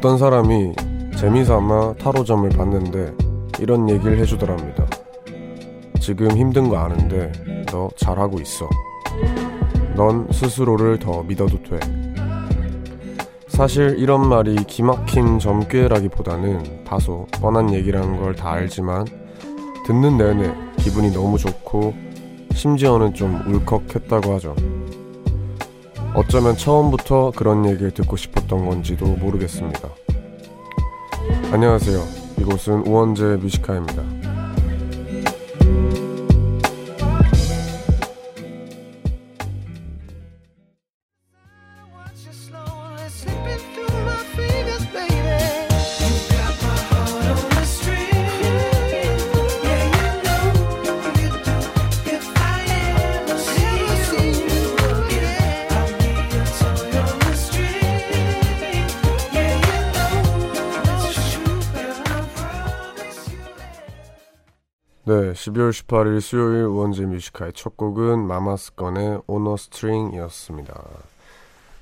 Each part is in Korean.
어떤 사람이 재미삼아 타로점을 봤는데 이런 얘기를 해주더랍니다. 지금 힘든 거 아는데 너 잘하고 있어. 넌 스스로를 더 믿어도 돼. 사실 이런 말이 기막힌 점괘라기보다는 다소 뻔한 얘기라는 걸 다 알지만 듣는 내내 기분이 너무 좋고 심지어는 좀 울컥했다고 하죠. 어쩌면 처음부터 그런 얘기를 듣고 싶었던 건지도 모르겠습니다. 안녕하세요. 이곳은 우원재 뮤지카입니다. 12월 18일 수요일 원재 Music High의 첫 곡은 마마스건의 오너 스트링이었습니다.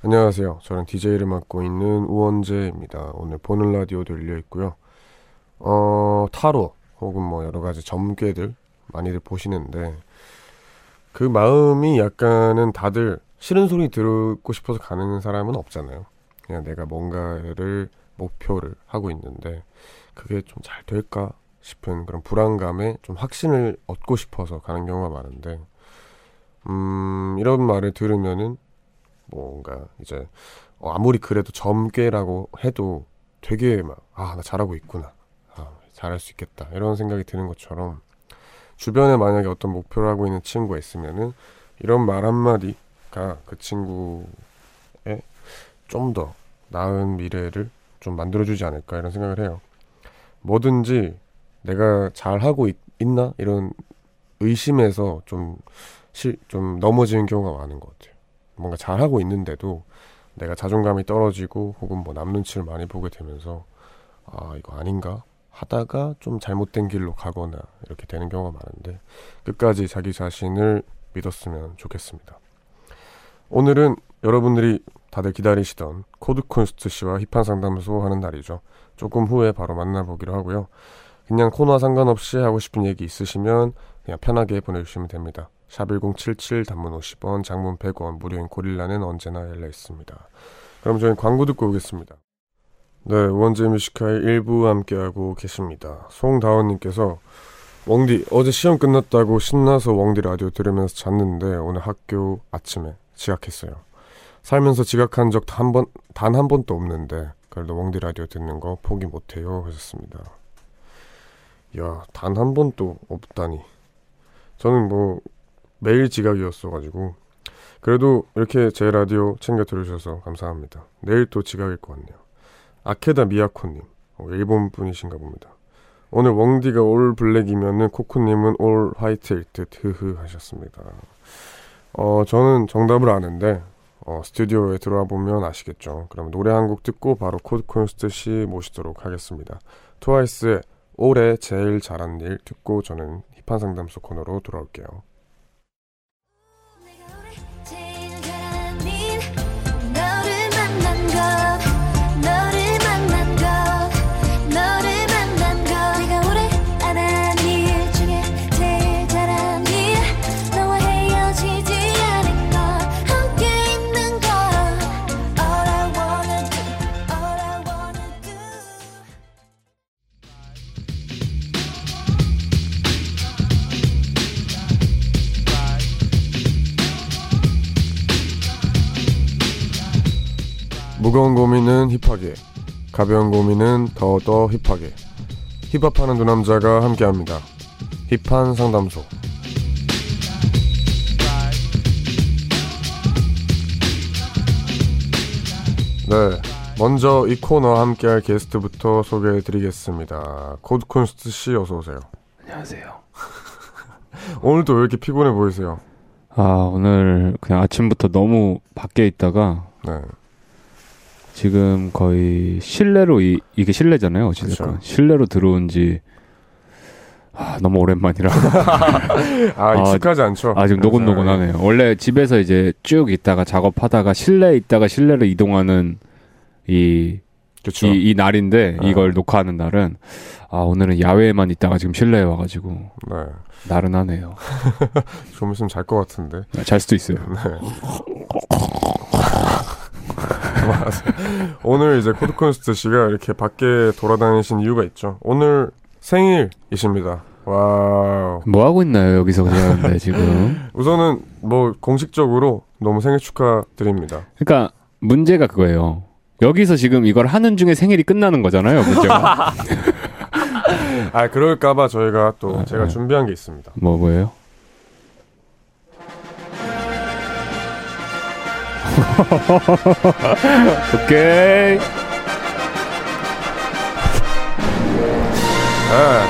안녕하세요. 저는 DJ를 맡고 있는 우원재입니다. 오늘 보는 라디오 열려 있고요. 어, 타로 혹은 뭐 여러 가지 점괘들 많이들 보시는데 그 마음이 약간은 다들 싫은 소리 듣고 싶어서 가는 사람은 없잖아요. 그냥 내가 뭔가를 목표를 하고 있는데 그게 좀 잘 될까 싶은 그런 불안감에 좀 확신을 얻고 싶어서 가는 경우가 많은데, 음, 이런 말을 들으면은 뭔가 이제 어, 아무리 그래도 점괘라고 해도 되게 막, 아, 나 잘하고 있구나. 아, 잘할 수 있겠다. 이런 생각이 드는 것처럼 주변에 만약에 어떤 목표를 하고 있는 친구가 있으면은 이런 말 한마디가 그 친구의 좀 더 나은 미래를 좀 만들어주지 않을까 이런 생각을 해요. 뭐든지 내가 잘하고 있, 나 이런 의심에서 좀, 실, 좀 넘어지는 경우가 많은 것 같아요. 뭔가 잘하고 있는데도 내가 자존감이 떨어지고 혹은 뭐 남 눈치를 많이 보게 되면서 아, 이거 아닌가? 하다가 좀 잘못된 길로 가거나 이렇게 되는 경우가 많은데 끝까지 자기 자신을 믿었으면 좋겠습니다. 오늘은 여러분들이 다들 기다리시던 코드 쿤스트 씨와 힙한 상담소 하는 날이죠. 조금 후에 바로 만나보기로 하고요. 그냥 코너와 상관없이 하고 싶은 얘기 있으시면 그냥 편하게 보내주시면 됩니다. 샵 1077 단문 50원, 장문 100원, 무료인 고릴라는 언제나 열려 있습니다. 그럼 저희 광고 듣고 오겠습니다. 네, 원재 Music High의 일부 함께하고 계십니다. 송다원님께서 웡디 어제 시험 끝났다고 신나서 웡디 라디오 들으면서 잤는데 오늘 학교 아침에 지각했어요. 살면서 지각한 적 단 한 번도 없는데 그래도 웡디 라디오 듣는 거 포기 못해요 하셨습니다. 야, 단 한 번도 없다니. 저는 뭐 매일 지각이었어가지고 그래도 이렇게 제 라디오 챙겨 들으셔서 감사합니다. 내일 또 지각일 것 같네요. 아케다 미야코님, 어, 일본 분이신가 봅니다. 오늘 웡디가 all black이면은 코쿤님은 all white일 듯 흐흐 하셨습니다. 어 저는 정답을 아는데 어, 스튜디오에 들어와 보면 아시겠죠. 그럼 노래 한 곡 듣고 바로 코드 쿤스트 씨 모시도록 하겠습니다. 트와이스의 올해 제일 잘한 일 듣고 저는 힙한 상담소 코너로 돌아올게요. 무거운 고민은 힙하게, 가벼운 고민은 더더 힙하게. 힙합하는 두 남자가 함께합니다. 힙한 상담소. 네. 먼저 이 코너 함께할 게스트부터 소개해드리겠습니다. 코드 쿤스트 씨 어서 오세요. 안녕하세요. 오늘도 왜 이렇게 피곤해 보이세요? 아 오늘 그냥 아침부터 너무 밖에 있다가 네. 지금 거의 실내로 이, 이게 실내잖아요. 어찌됐건 그렇죠. 실내로 들어온 지 아, 너무 오랜만이라. 아, 익숙하지 아, 않죠. 아, 지금 노곤노곤하네요. 원래 집에서 이제 쭉 있다가 작업하다가 실내에 있다가 실내로 이동하는 이 그쵸. 이, 이 날인데 네. 이걸 녹화하는 날은 아 오늘은 야외에만 있다가 지금 실내에 와가지고 네. 나른하네요. 좀 있으면 잘 것 같은데. 잘 수도 있어요. 네. 오늘 이제 코드 쿤스트 씨가 이렇게 밖에 돌아다니신 이유가 있죠. 오늘 생일이십니다. 와우. 뭐 하고 있나요 여기서 그러는데 지금? 우선은 뭐 공식적으로 너무 생일 축하드립니다. 그러니까 문제가 그거예요. 여기서 지금 이걸 하는 중에 생일이 끝나는 거잖아요. 문제가. 아 그럴까봐 저희가 또 아, 제가 네. 준비한 게 있습니다. 뭐 뭐예요? 오케이. 네.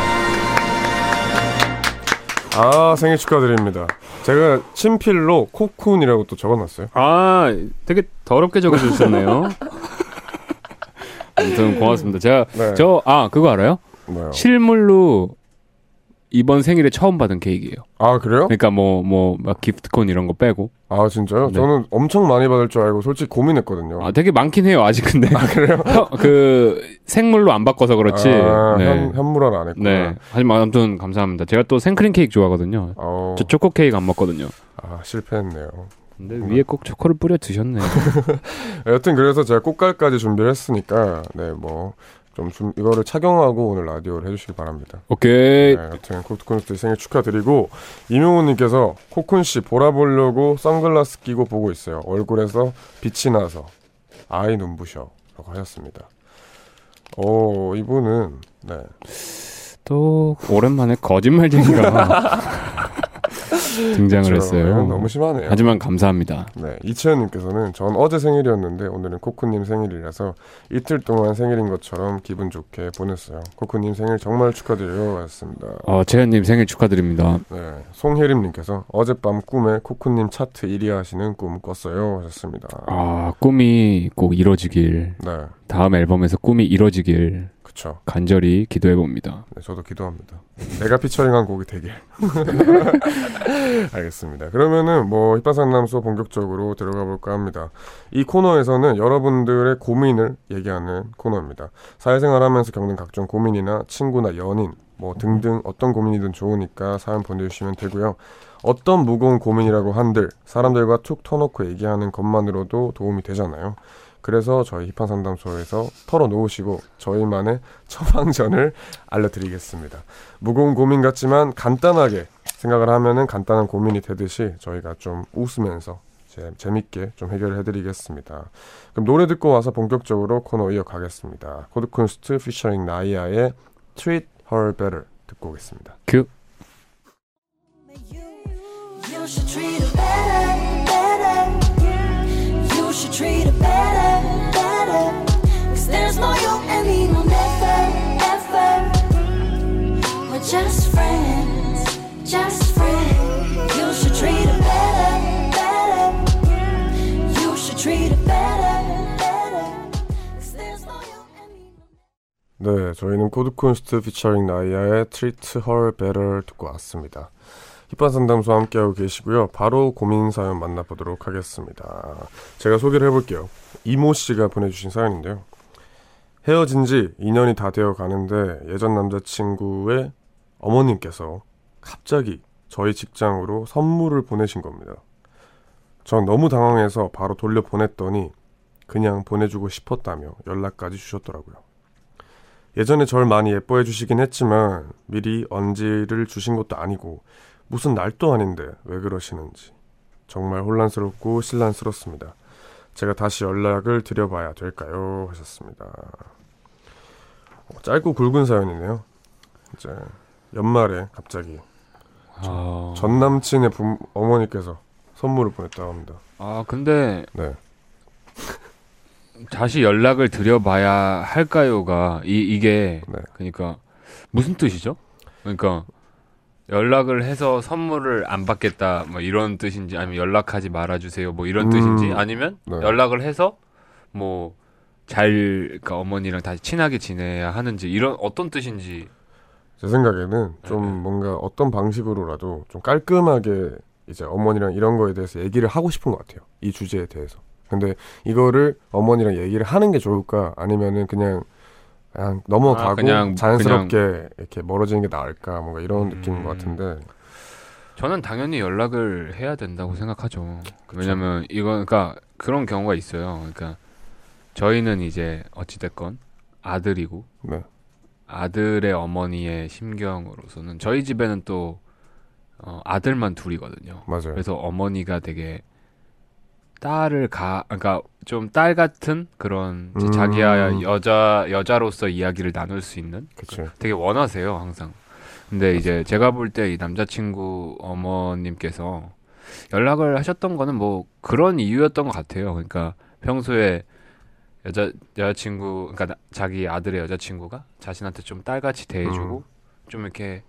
아 생일 축하드립니다. 제가 친필로 코쿤이라고 또 적어놨어요. 아, 되게 더럽게 적어주셨네요. 아무튼 고맙습니다. 제가 네. 저아 그거 알아요? 뭐요? 실물로 이번 생일에 처음 받은 케이크예요. 아 그래요? 그러니까 뭐 뭐 막 기프트콘 이런 거 빼고. 아 진짜요? 네. 저는 엄청 많이 받을 줄 알고 솔직히 고민했거든요. 아 되게 많긴 해요 아직 근데. 아, 그래요? 그 생물로 안 바꿔서 그렇지. 아, 네. 현, 현물화를 안 했구나. 네. 하지만 아무튼 감사합니다. 제가 또 생크림 케이크 좋아하거든요. 어, 저 초코 케이크 안 먹거든요. 아 실패했네요. 근데 위에 꼭 초코를 뿌려 드셨네. 여튼 그래서 제가 꽃갈까지 준비를 했으니까 네 뭐 좀 좀 이거를 착용하고 오늘 라디오를 해주시기 바랍니다. 오케이. 네, 여튼 코쿤씨 생일 축하드리고 이명호님께서 코쿤 씨 보라 보려고 선글라스 끼고 보고 있어요. 얼굴에서 빛이 나서 아이 눈부셔라고 하셨습니다. 오 이분은 네 또 오랜만에 거짓말쟁이가 등장을 그렇죠. 했어요. 이건 너무 심하네요. 하지만 감사합니다. 네, 이채연님께서는 전 어제 생일이었는데 오늘은 코코님 생일이라서 이틀 동안 생일인 것처럼 기분 좋게 보냈어요. 코코님 생일 정말 축하드려요. 하셨습니다. 어, 채연님 생일 축하드립니다. 네, 송혜림님께서 어젯밤 꿈에 코코님 차트 1위 하시는 꿈 꿨어요. 하셨습니다. 아, 꿈이 꼭 이뤄지길. 네, 다음 앨범에서 꿈이 이뤄지길 그쵸. 간절히 기도해 봅니다. 네, 저도 기도합니다. 내가 피처링한 곡이 되길. 알겠습니다. 그러면은 뭐 힙합상담소 본격적으로 들어가 볼까 합니다. 이 코너에서는 여러분들의 고민을 얘기하는 코너입니다. 사회생활하면서 겪는 각종 고민이나 친구나 연인 뭐 등등 어떤 고민이든 좋으니까 사연 보내주시면 되고요. 어떤 무거운 고민이라고 한들 사람들과 툭 터놓고 얘기하는 것만으로도 도움이 되잖아요. 그래서 저희 힙한 상담소에서 털어놓으시고 저희만의 처방전을 알려드리겠습니다. 무거운 고민 같지만 간단하게 생각을 하면은 간단한 고민이 되듯이 저희가 좀 웃으면서 재, 재밌게 좀 해결을 해드리겠습니다. 그럼 노래 듣고 와서 본격적으로 코너 이어가겠습니다. 코드 쿤스트 피처링 나이아의 Treat Her Better 듣고 오겠습니다. 큐. You should treat her better, better. You should treat her better. There's no you and me, no never, ever. We're just friends, just friends. You should treat her better, better. You should treat her better, 네, 저희는 코드콘스트 피처링 나이아의 Treat Her Better 듣고 왔습니다. 힙한 상담소 함께하고 계시고요. 바로 고민 사연 만나보도록 하겠습니다. 제가 소개를 해볼게요. 이모 씨가 보내주신 사연인데요. 헤어진 지 2년이 다 되어 가는데 예전 남자친구의 어머님께서 갑자기 저희 직장으로 선물을 보내신 겁니다. 전 너무 당황해서 바로 돌려 보냈더니 그냥 보내주고 싶었다며 연락까지 주셨더라고요. 예전에 절 많이 예뻐해 주시긴 했지만 미리 언지를 주신 것도 아니고 무슨 날도 아닌데 왜 그러시는지 정말 혼란스럽고 신란스럽습니다. 제가 다시 연락을 드려봐야 될까요? 하셨습니다. 어, 짧고 굵은 사연이네요. 이제 연말에 갑자기 아, 전 남친의 부, 어머니께서 선물을 보냈다고 합니다. 아 근데 네. 다시 연락을 드려봐야 할까요가 이 이게 네. 그러니까 무슨 뜻이죠? 그러니까 연락을 해서 선물을 안 받겠다 뭐 이런 뜻인지 아니면 연락하지 말아주세요 뭐 이런 음, 뜻인지 아니면 네. 연락을 해서 뭐 잘 그러니까 어머니랑 다시 친하게 지내야 하는지 이런 어떤 뜻인지 제 생각에는 좀 네. 뭔가 어떤 방식으로라도 좀 깔끔하게 이제 어머니랑 이런 거에 대해서 얘기를 하고 싶은 것 같아요. 이 주제에 대해서. 근데 이거를 어머니랑 얘기를 하는 게 좋을까 아니면은 그냥 그냥 넘어가고 아, 그냥- 자연스럽게 이렇게 멀어지는 게 나을까 뭔가 이런 느낌인 것 음. 같은데 저는 당연히 연락을 해야 된다고 생각하죠. 왜냐면 이건 그러니까 그런 경우가 있어요. 그러니까 저희는 이제 어찌 됐건 아들이고 네. 아들의 어머니의 심경으로서는 저희 집에는 또 어, 아들만 둘이거든요. 맞아요. 그래서 어머니가 되게 딸을 가 그러니까 좀 딸 같은 그런 음. 자기야 여자 여자로서 이야기를 나눌 수 있는 그치. 되게 원하세요 항상. 근데 이제 제가 볼 때 이 남자친구 어머님께서 연락을 하셨던 거는 뭐 그런 이유였던 것 같아요. 그러니까 평소에 여자 여자친구 그러니까 나- 자기 아들의 여자친구가 자신한테 좀 딸같이 대해주고 좀 이렇게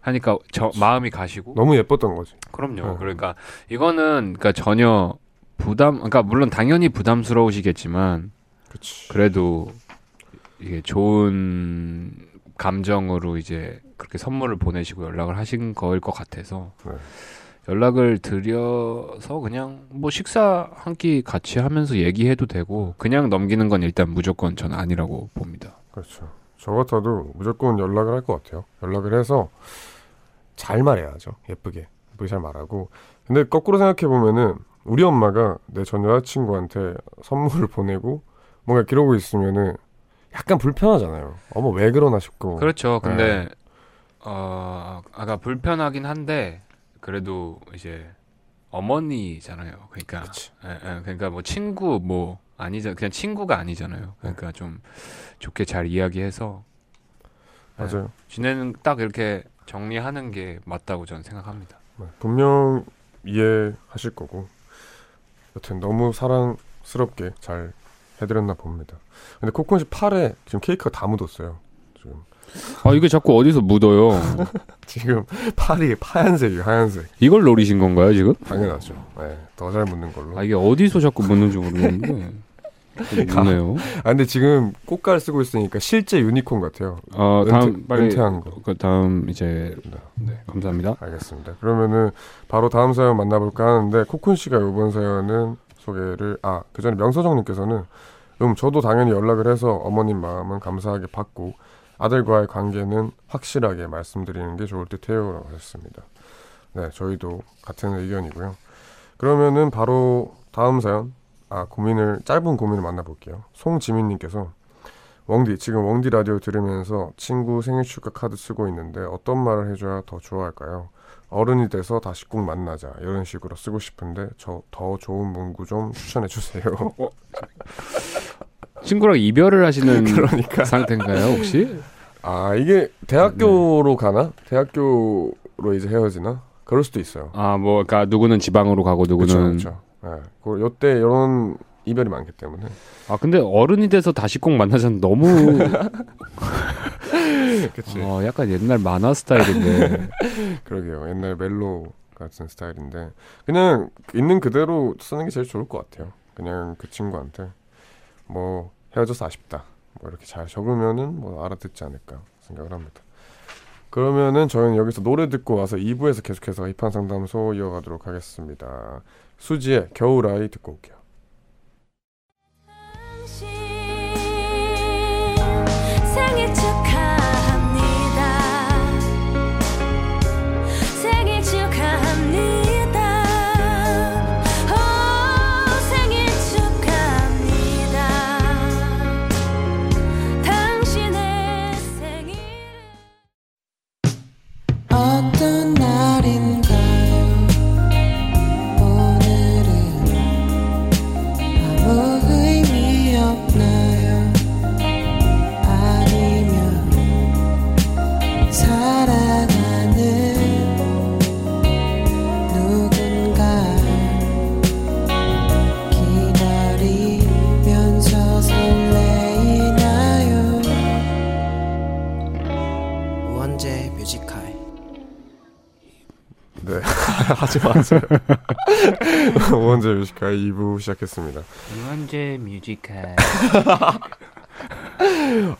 하니까 저 마음이 가시고 너무 예뻤던 거지. 그럼요. 어. 그러니까 이거는 그러니까 전혀 부담 그러니까 물론 당연히 부담스러우시겠지만 그치. 그래도 이게 좋은 감정으로 이제 그렇게 선물을 보내시고 연락을 하신 거일 것 같아서 네. 연락을 드려서 그냥 뭐 식사 한 끼 같이 하면서 얘기해도 되고 그냥 넘기는 건 일단 무조건 저는 아니라고 봅니다. 그렇죠. 저 같아도 무조건 연락을 할 것 같아요. 연락을 해서 잘 말해야죠. 예쁘게. 예쁘게 잘 말하고. 근데 거꾸로 생각해 보면은 우리 엄마가 내 전 여자친구한테 선물을 보내고 뭔가 기러고 있으면은 약간 불편하잖아요. 어머 왜 그러나 싶고. 그렇죠. 근데 어 아까 불편하긴 한데 그래도 이제 어머니잖아요. 그러니까. 예, 예, 그러니까 뭐 친구 뭐 아니잖아 그냥 친구가 아니잖아요. 그러니까 좀 좋게 잘 이야기해서 예, 맞아요. 지내는 딱 이렇게 정리하는 게 맞다고 저는 생각합니다. 네, 분명 이해하실 거고. 여튼 너무 사랑스럽게 잘 해드렸나 봅니다. 근데 씨 팔에 지금 케이크가 다 묻었어요. 아 이게 자꾸 어디서 묻어요? 지금 팔이 하얀색이에요. 하얀색. 이걸 노리신 건가요 지금? 당연하죠. 네, 더 잘 묻는 걸로. 아 이게 어디서 자꾸 묻는지 모르겠는데 묻네요. 아 근데 지금 꽃갈 쓰고 있으니까 실제 유니콘 같아요. 어 다음 빨리 은퇴한 거. 그 다음 이제 네. 네 감사합니다. 알겠습니다. 그러면은 바로 다음 사연 만나볼까 하는데 코쿤 씨가 이번 사연은 소개를 아 그 전에 명서정님께서는 음 저도 당연히 연락을 해서 어머님 마음은 감사하게 받고 아들과의 관계는 확실하게 말씀드리는 게 좋을 듯해요라고 하셨습니다. 네 저희도 같은 의견이고요. 그러면은 바로 다음 사연 아 고민을 짧은 고민을 만나볼게요. 송지민님께서 웡디 지금 웡디 라디오 들으면서 친구 생일 축하 카드 쓰고 있는데 어떤 말을 해줘야 더 좋아할까요? 어른이 돼서 다시 꼭 만나자 이런 식으로 쓰고 싶은데 저 더 좋은 문구 좀 추천해 주세요. 친구랑 이별을 하시는 그러니까 상태인가요 혹시? 아 이게 대학교로 가나? 대학교로 이제 헤어지나? 그럴 수도 있어요. 아뭐 그러니까 누구는 지방으로 가고 누구는 그렇죠. 네. 그 요때 이런 이별이 많기 때문에 아 근데 어른이 돼서 다시 꼭 만나자는 너무 그치. 어, 약간 옛날 만화 스타일인데 그러게요. 옛날 멜로 같은 스타일인데 그냥 있는 그대로 쓰는 게 제일 좋을 것 같아요. 그냥 그 친구한테 뭐 헤어져서 아쉽다. 뭐 이렇게 잘 적으면은 뭐 알아듣지 않을까 생각을 합니다. 그러면은 저희는 여기서 노래 듣고 와서 2부에서 계속해서 힙한 상담소 이어가도록 하겠습니다. 수지의 겨울아이 듣고 올게요. 마세요. 원재 뮤직하이 2부 시작했습니다. 우원재 뮤직하이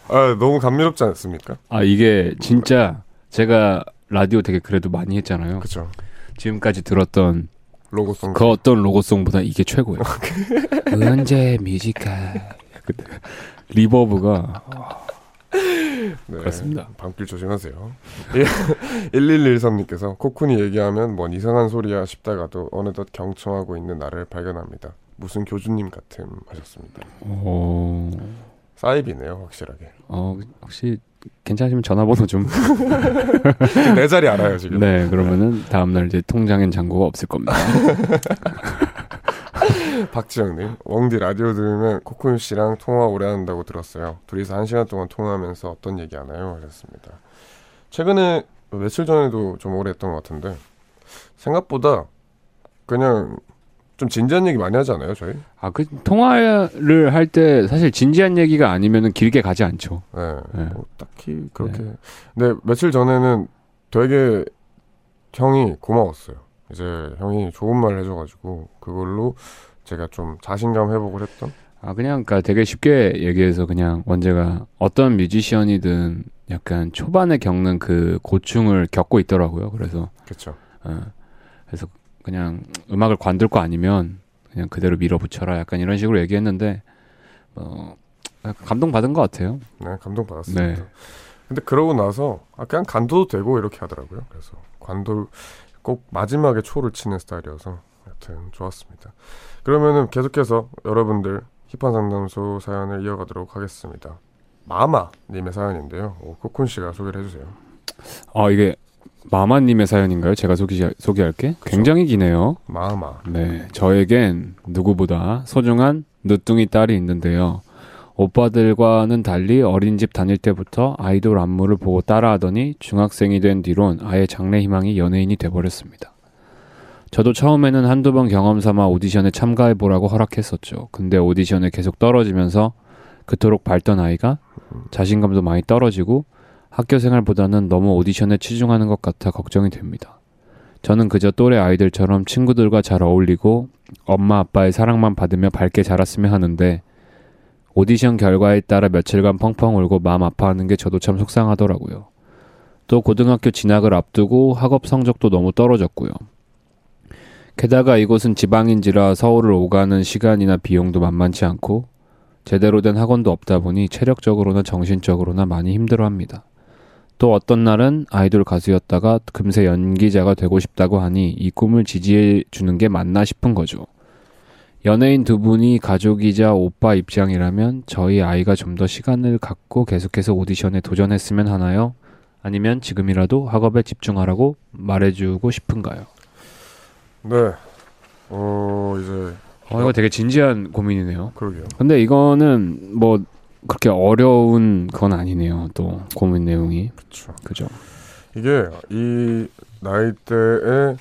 아 너무 감미롭지 않습니까? 아 이게 진짜 제가 라디오 되게 그래도 많이 했잖아요. 그렇죠. 지금까지 들었던 로고송. 그 어떤 로고송보다 이게 최고예요. 원재 뮤직하이. reverb가 네, 그렇습니다. 밤길 조심하세요. 1113님께서 코쿤이 얘기하면 뭔 이상한 소리야 싶다가도 어느덧 경청하고 있는 나를 발견합니다. 무슨 교주님 같음 하셨습니다. 어, 사이비네요, 확실하게. 어 혹시 괜찮으시면 전화번호 좀. 내 자리 알아요, 지금. 네, 그러면은 다음날 이제 통장엔 잔고가 없을 겁니다. 박지영님, 웡디 라디오 들으면 코쿤 씨랑 통화 오래 한다고 들었어요. 둘이서 한 시간 동안 통화하면서 어떤 얘기 하나요? 하셨습니다. 최근에 며칠 전에도 좀 오래 했던 것 같은데 생각보다 그냥 좀 진지한 얘기 많이 하지 않아요, 저희? 아, 그 통화를 할 때 사실 진지한 얘기가 아니면은 길게 가지 않죠. 네, 네. 뭐 딱히 그렇게. 근데 며칠 전에는 되게 형이 고마웠어요. 이제 형이 좋은 말 해줘가지고 그걸로 제가 좀 자신감 회복을 했던. 아, 그냥, 그니까 되게 쉽게 얘기해서 그냥 원제가 어떤 뮤지션이든 약간 초반에 겪는 그 고충을 겪고 있더라고요. 그래서, 그렇죠. 어, 그래서 그냥 음악을 관둘 거 아니면 그냥 그대로 밀어붙여라. 약간 이런 식으로 얘기했는데, 어, 감동 받은 것 같아요. 네, 감동 받았습니다. 네. 근데 그러고 나서 아, 그냥 간도도 되고 이렇게 하더라고요. 그래서 관도 꼭 마지막에 초를 치는 스타일이어서 하여튼 좋았습니다. 그러면은 계속해서 여러분들 힙한 상담소 사연을 이어가도록 하겠습니다. 마마님의 사연인데요. 오, 코쿤 씨가 소개를 해주세요. 아, 이게 마마님의 사연인가요? 제가 소개, 소개할게. 굉장히 기네요. 마마. 네, 저에겐 누구보다 소중한 늦둥이 딸이 있는데요. 오빠들과는 달리 어린이집 다닐 때부터 아이돌 안무를 보고 따라하더니 중학생이 된 뒤론 아예 장래 희망이 연예인이 돼버렸습니다. 저도 처음에는 한두 번 경험 삼아 오디션에 참가해보라고 허락했었죠. 근데 오디션에 계속 떨어지면서 그토록 밝던 아이가 자신감도 많이 떨어지고 학교 생활보다는 너무 오디션에 치중하는 것 같아 걱정이 됩니다. 저는 그저 또래 아이들처럼 친구들과 잘 어울리고 엄마 아빠의 사랑만 받으며 밝게 자랐으면 하는데 오디션 결과에 따라 며칠간 펑펑 울고 마음 아파하는 게 저도 참 속상하더라고요. 또 고등학교 진학을 앞두고 학업 성적도 너무 떨어졌고요. 게다가 이곳은 지방인지라 서울을 오가는 시간이나 비용도 만만치 않고 제대로 된 학원도 없다 보니 체력적으로나 정신적으로나 많이 힘들어 합니다. 또 어떤 날은 아이돌 가수였다가 금세 연기자가 되고 싶다고 하니 이 꿈을 지지해 주는 게 맞나 싶은 거죠. 연예인 두 분이 가족이자 오빠 입장이라면 저희 아이가 좀 더 시간을 갖고 계속해서 오디션에 도전했으면 하나요? 아니면 지금이라도 학업에 집중하라고 말해주고 싶은가요? 네. 어 이제 어, 이거 되게 진지한 고민이네요. 그러게요. 근데 이거는 뭐 그렇게 어려운 건 아니네요. 또 고민 내용이 그렇죠. 그죠? 이게 이 나이 대에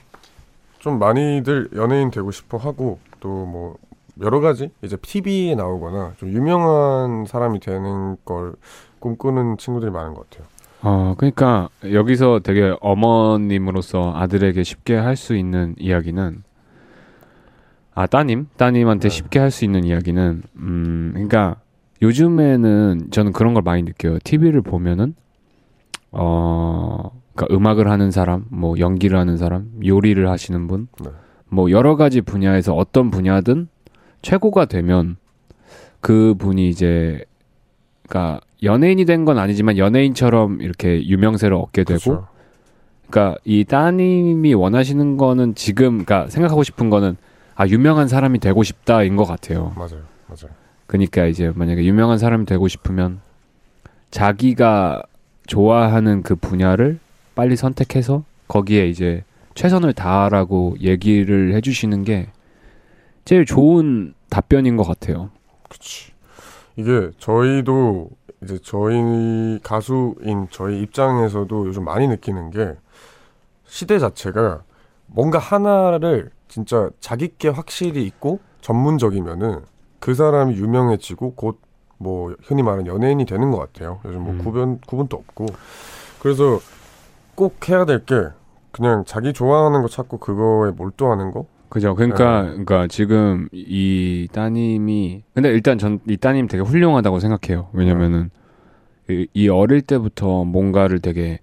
좀 많이들 연예인 되고 싶어 하고 또 뭐 여러 가지 이제 TV에 나오거나 좀 유명한 사람이 되는 걸 꿈꾸는 친구들이 많은 것 같아요. 어, 그러니까 여기서 되게 어머님으로서 아들에게 쉽게 할 수 있는 이야기는 아 따님 따님한테 네. 쉽게 할 수 있는 이야기는 음 그러니까 요즘에는 저는 그런 걸 많이 느껴요. TV를 보면은 어 그러니까 음악을 하는 사람, 뭐 연기를 하는 사람, 요리를 하시는 분, 네. 뭐 여러 가지 분야에서 어떤 분야든 최고가 되면 그 분이 이제 그러니까 연예인이 된 건 아니지만 연예인처럼 이렇게 유명세를 얻게 되고 그렇죠. 그러니까 이 따님이 원하시는 거는 지금 그러니까 생각하고 싶은 거는 아 유명한 사람이 되고 싶다인 것 같아요. 맞아요, 맞아요. 그러니까 이제 만약에 유명한 사람이 되고 싶으면 자기가 좋아하는 그 분야를 빨리 선택해서 거기에 이제 최선을 다하라고 얘기를 해주시는 게 제일 좋은 답변인 것 같아요. 그치. 이게 저희도 이제 저희 가수인 저희 입장에서도 요즘 많이 느끼는 게 시대 자체가 뭔가 하나를 진짜 자기께 확실히 있고 전문적이면은 그 사람이 유명해지고 곧 뭐 흔히 말하는 연예인이 되는 것 같아요. 요즘 뭐 음. 구분 구분도 없고 그래서 꼭 해야 될 게 그냥 자기 좋아하는 거 찾고 그거에 몰두하는 거. 그죠. 그러니까, 네. 그러니까 지금 이 따님이 근데 일단 전 이 따님 되게 훌륭하다고 생각해요. 왜냐면은 이, 이 어릴 때부터 뭔가를 되게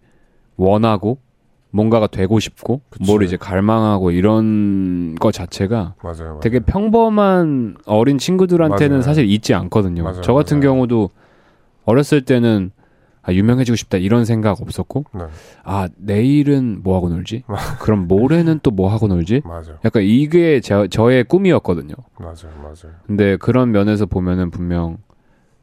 원하고 뭔가가 되고 싶고 그치. 뭘 이제 갈망하고 이런 거 자체가 맞아요. 맞아요. 되게 평범한 어린 친구들한테는 맞아요. 사실 있지 않거든요. 저 같은. 경우도 어렸을 때는 아, 유명해지고 싶다 이런 생각 없었고 네. 아 내일은 뭐 하고 놀지? 그럼 모레는 또 뭐 하고 놀지? 맞아요. 약간 이게 저, 저의 꿈이었거든요. 맞아요. 맞아요. 근데 그런 면에서 보면은 분명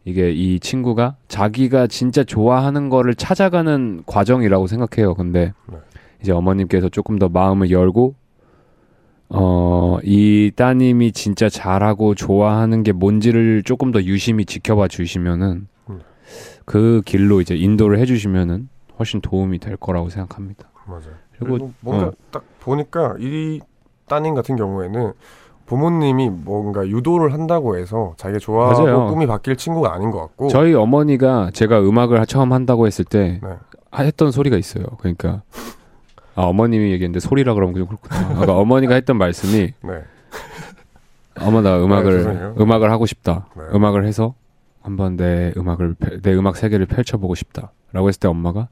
이게 이 친구가 자기가 진짜 좋아하는 거를 찾아가는 과정이라고 생각해요. 근데 네. 이제 어머님께서 조금 더 마음을 열고 어, 이 따님이 진짜 잘하고 좋아하는 게 뭔지를 조금 더 유심히 지켜봐 주시면은 음. 그 길로 이제 인도를 해 주시면은 훨씬 도움이 될 거라고 생각합니다. 맞아요. 그리고 그리고 뭔가 어. 딱 보니까 이 따님 같은 경우에는 부모님이 뭔가 유도를 한다고 해서 자기가 좋아하고 맞아요. 꿈이 바뀔 친구가 아닌 것 같고 저희 어머니가 제가 음악을 처음 한다고 했을 때 네. 했던 소리가 있어요. 그러니까 아 어머님이 얘기했는데 소리라 그러면 좀 그렇구나. 그러니까 어머니가 했던 말씀이 네. 어머 나 네, 음악을 죄송해요. 음악을 하고 싶다. 네. 음악을 해서 한번 내 음악을 펼- 내 음악 세계를 펼쳐보고 싶다라고 했을 때 엄마가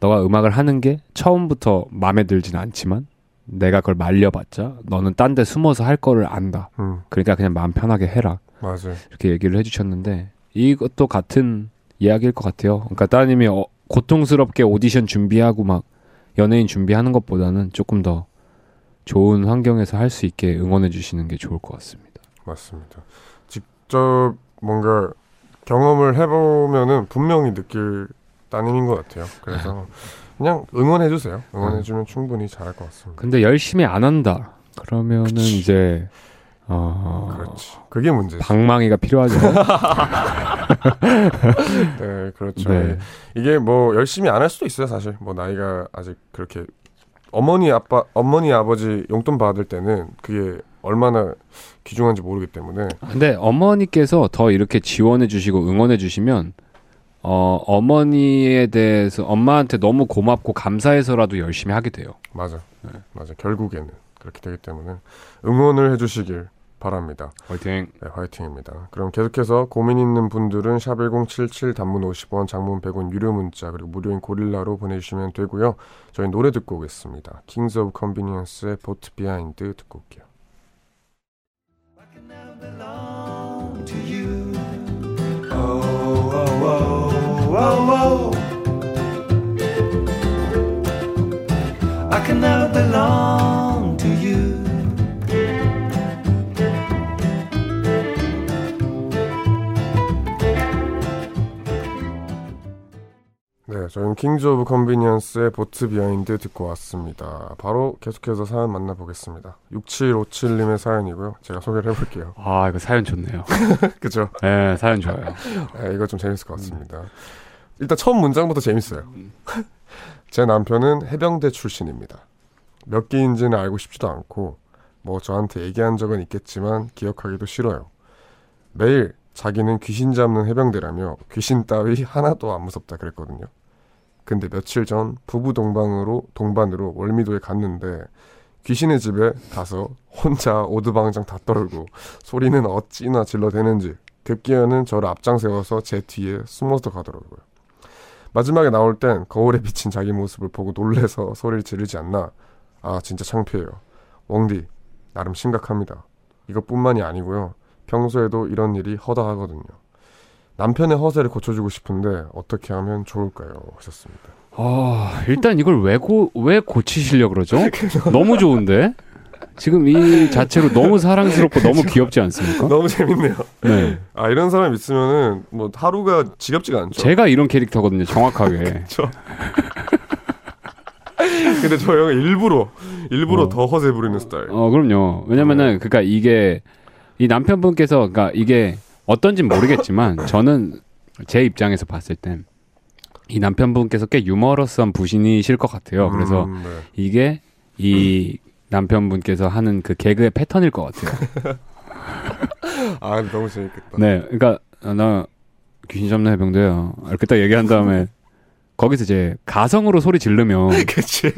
너가 음악을 하는 게 처음부터 마음에 들진 않지만 내가 그걸 말려봤자 너는 딴 데 숨어서 할 거를 안다. 음, 그러니까 그냥 마음 편하게 해라. 맞아요. 이렇게 얘기를 해주셨는데 이것도 같은 이야기일 것 같아요. 그러니까 따님이 어, 고통스럽게 오디션 준비하고 막 연예인 준비하는 것보다는 조금 더 좋은 환경에서 할 수 있게 응원해 주시는 게 좋을 것 같습니다. 맞습니다. 직접 뭔가 경험을 해보면은 분명히 느낄 따님인 것 같아요. 그래서 그냥 응원해 주세요. 응원해 주면 충분히 잘할 것 같습니다. 근데 열심히 안 한다. 그러면은 이제 어, 그렇지. 그게 문제지. 방망이가 필요하죠. 네, 그렇죠. 네. 이게 뭐 열심히 안 할 수도 있어요, 사실. 뭐 나이가 아직 그렇게 어머니 아빠 어머니 아버지 용돈 받을 때는 그게 얼마나 귀중한지 모르기 때문에 근데 어머니께서 더 이렇게 지원해 주시고 응원해 주시면 어, 어머니에 대해서 엄마한테 너무 고맙고 감사해서라도 열심히 하게 돼요. 맞아, 맞아. 결국에는 그렇게 되기 때문에 응원을 해 주시길 바랍니다. 화이팅. 네, 화이팅입니다. 그럼 계속해서 고민 있는 분들은 샵 1077 단문 50원, 장문 100원 유료 문자 그리고 무료인 고릴라로 보내 주시면 되고요. 저희 노래 듣고 오겠습니다. Kings of Convenience의 Boat Behind 듣고 올게요. belong to you. Oh, oh, oh, oh, oh. I can never belong to you. 네, 저희는 Kings of Convenience의 Boat Behind 듣고 왔습니다. 바로 계속해서 사연 만나보겠습니다. 6757님의 사연이고요. 제가 소개를 해볼게요. 아, 이거 사연 좋네요. 그죠? 네, 사연 좋아요. 네, 이거 좀 재밌을 것 같습니다. 일단 처음 문장부터 재밌어요. 제 남편은 해병대 출신입니다. 몇 기인지는 알고 싶지도 않고 뭐 저한테 얘기한 적은 있겠지만 기억하기도 싫어요. 매일 자기는 귀신 잡는 해병대라며 귀신 따위 하나도 안 무섭다 그랬거든요. 근데 며칠 전 부부 동반으로 동반으로 월미도에 갔는데 귀신의 집에 가서 혼자 오두방정 다 떨고 소리는 어찌나 질러대는지 급기야는 저를 앞장 세워서 제 뒤에 숨어서 가더라고요. 마지막에 나올 땐 거울에 비친 자기 모습을 보고 놀래서 소리를 지르지 않나. 아 진짜 창피해요. 웡디 나름 심각합니다. 이것뿐만이 아니고요. 평소에도 이런 일이 허다하거든요. 남편의 허세를 고쳐주고 싶은데 어떻게 하면 좋을까요? 하셨습니다. 아, 일단 이걸 왜, 고, 왜 고치시려고 그러죠? 너무 좋은데? 지금 이 자체로 너무 사랑스럽고 너무 귀엽지 않습니까? 너무 재밌네요. 네. 아 이런 사람 있으면은 뭐 하루가 지겹지가 않죠. 제가 이런 캐릭터거든요, 정확하게. 근데 저 형은 일부러 일부러 어. 더 허세 부리는 스타일. 어, 그럼요. 네. 왜냐면은, 그니까 이게, 이 남편분께서, 그니까 이게 어떤진 모르겠지만, 저는 제 입장에서 봤을 땐, 이 남편분께서 꽤 유머러스한 부신이실 것 같아요. 그래서 음, 네. 이게 이 남편분께서 하는 그 개그의 패턴일 것 같아요. 아 너무 재밌겠다. 네, 그러니까 아, 나 귀신 잡는 해병대야. 이렇게 딱 얘기한 다음에 거기서 이제 가성으로 소리 지르면 그치?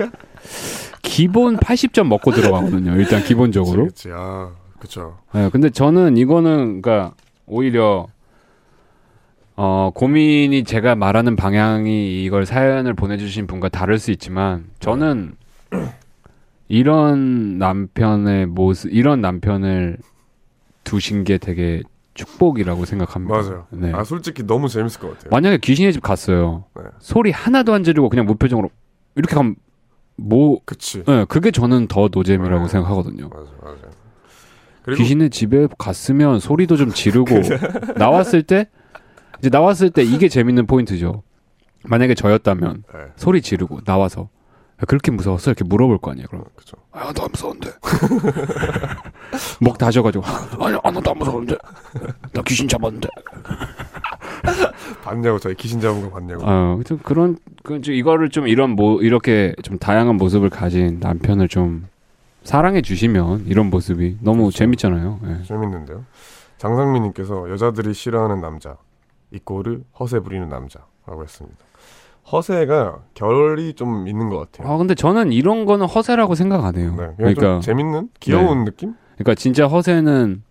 기본 80점 먹고 들어가거든요. 일단 기본적으로. 그치. 아 그쵸. 네, 근데 저는 이거는 그러니까 오히려 어, 고민이 제가 말하는 방향이 이걸 사연을 보내주신 분과 다를 수 있지만 저는 이런 남편의 모습, 이런 남편을 두신 게 되게 축복이라고 생각합니다. 맞아요. 네. 아 솔직히 너무 재밌을 것 같아요. 만약에 귀신의 집 갔어요. 네. 소리 하나도 안 지르고 그냥 무표정으로 이렇게 가면 뭐, 그치. 네, 그게 저는 더 노잼이라고 네. 생각하거든요. 맞아 맞아. 귀신의 집에 갔으면 소리도 좀 지르고 나왔을 때 이제 나왔을 때 이게 재밌는 포인트죠. 만약에 저였다면 네. 소리 지르고 나와서 야, 그렇게 무서웠어 이렇게 물어볼 거 아니에요. 그럼 그쵸. 아, 나 무서운데. 목 다져가지고 아니, 아, 나안 무서운데. 나 귀신 잡았는데. 봤냐고 저희 귀신 잡은 거 봤냐고. 어, 좀 그런 그좀 이거를 좀 이런 뭐 이렇게 좀 다양한 모습을 가진 남편을 좀 사랑해 주시면 이런 모습이 너무 그렇죠. 재밌잖아요. 예. 재밌는데요. 장상민님께서 여자들이 싫어하는 남자 이꼬르 허세 부리는 남자라고 했습니다. 허세가 결이 좀 있는 것 같아요. 아 근데 저는 이런 거는 허세라고 생각 안 해요. 네, 그러니까 좀 재밌는 귀여운 느낌? 그러니까 진짜 허세는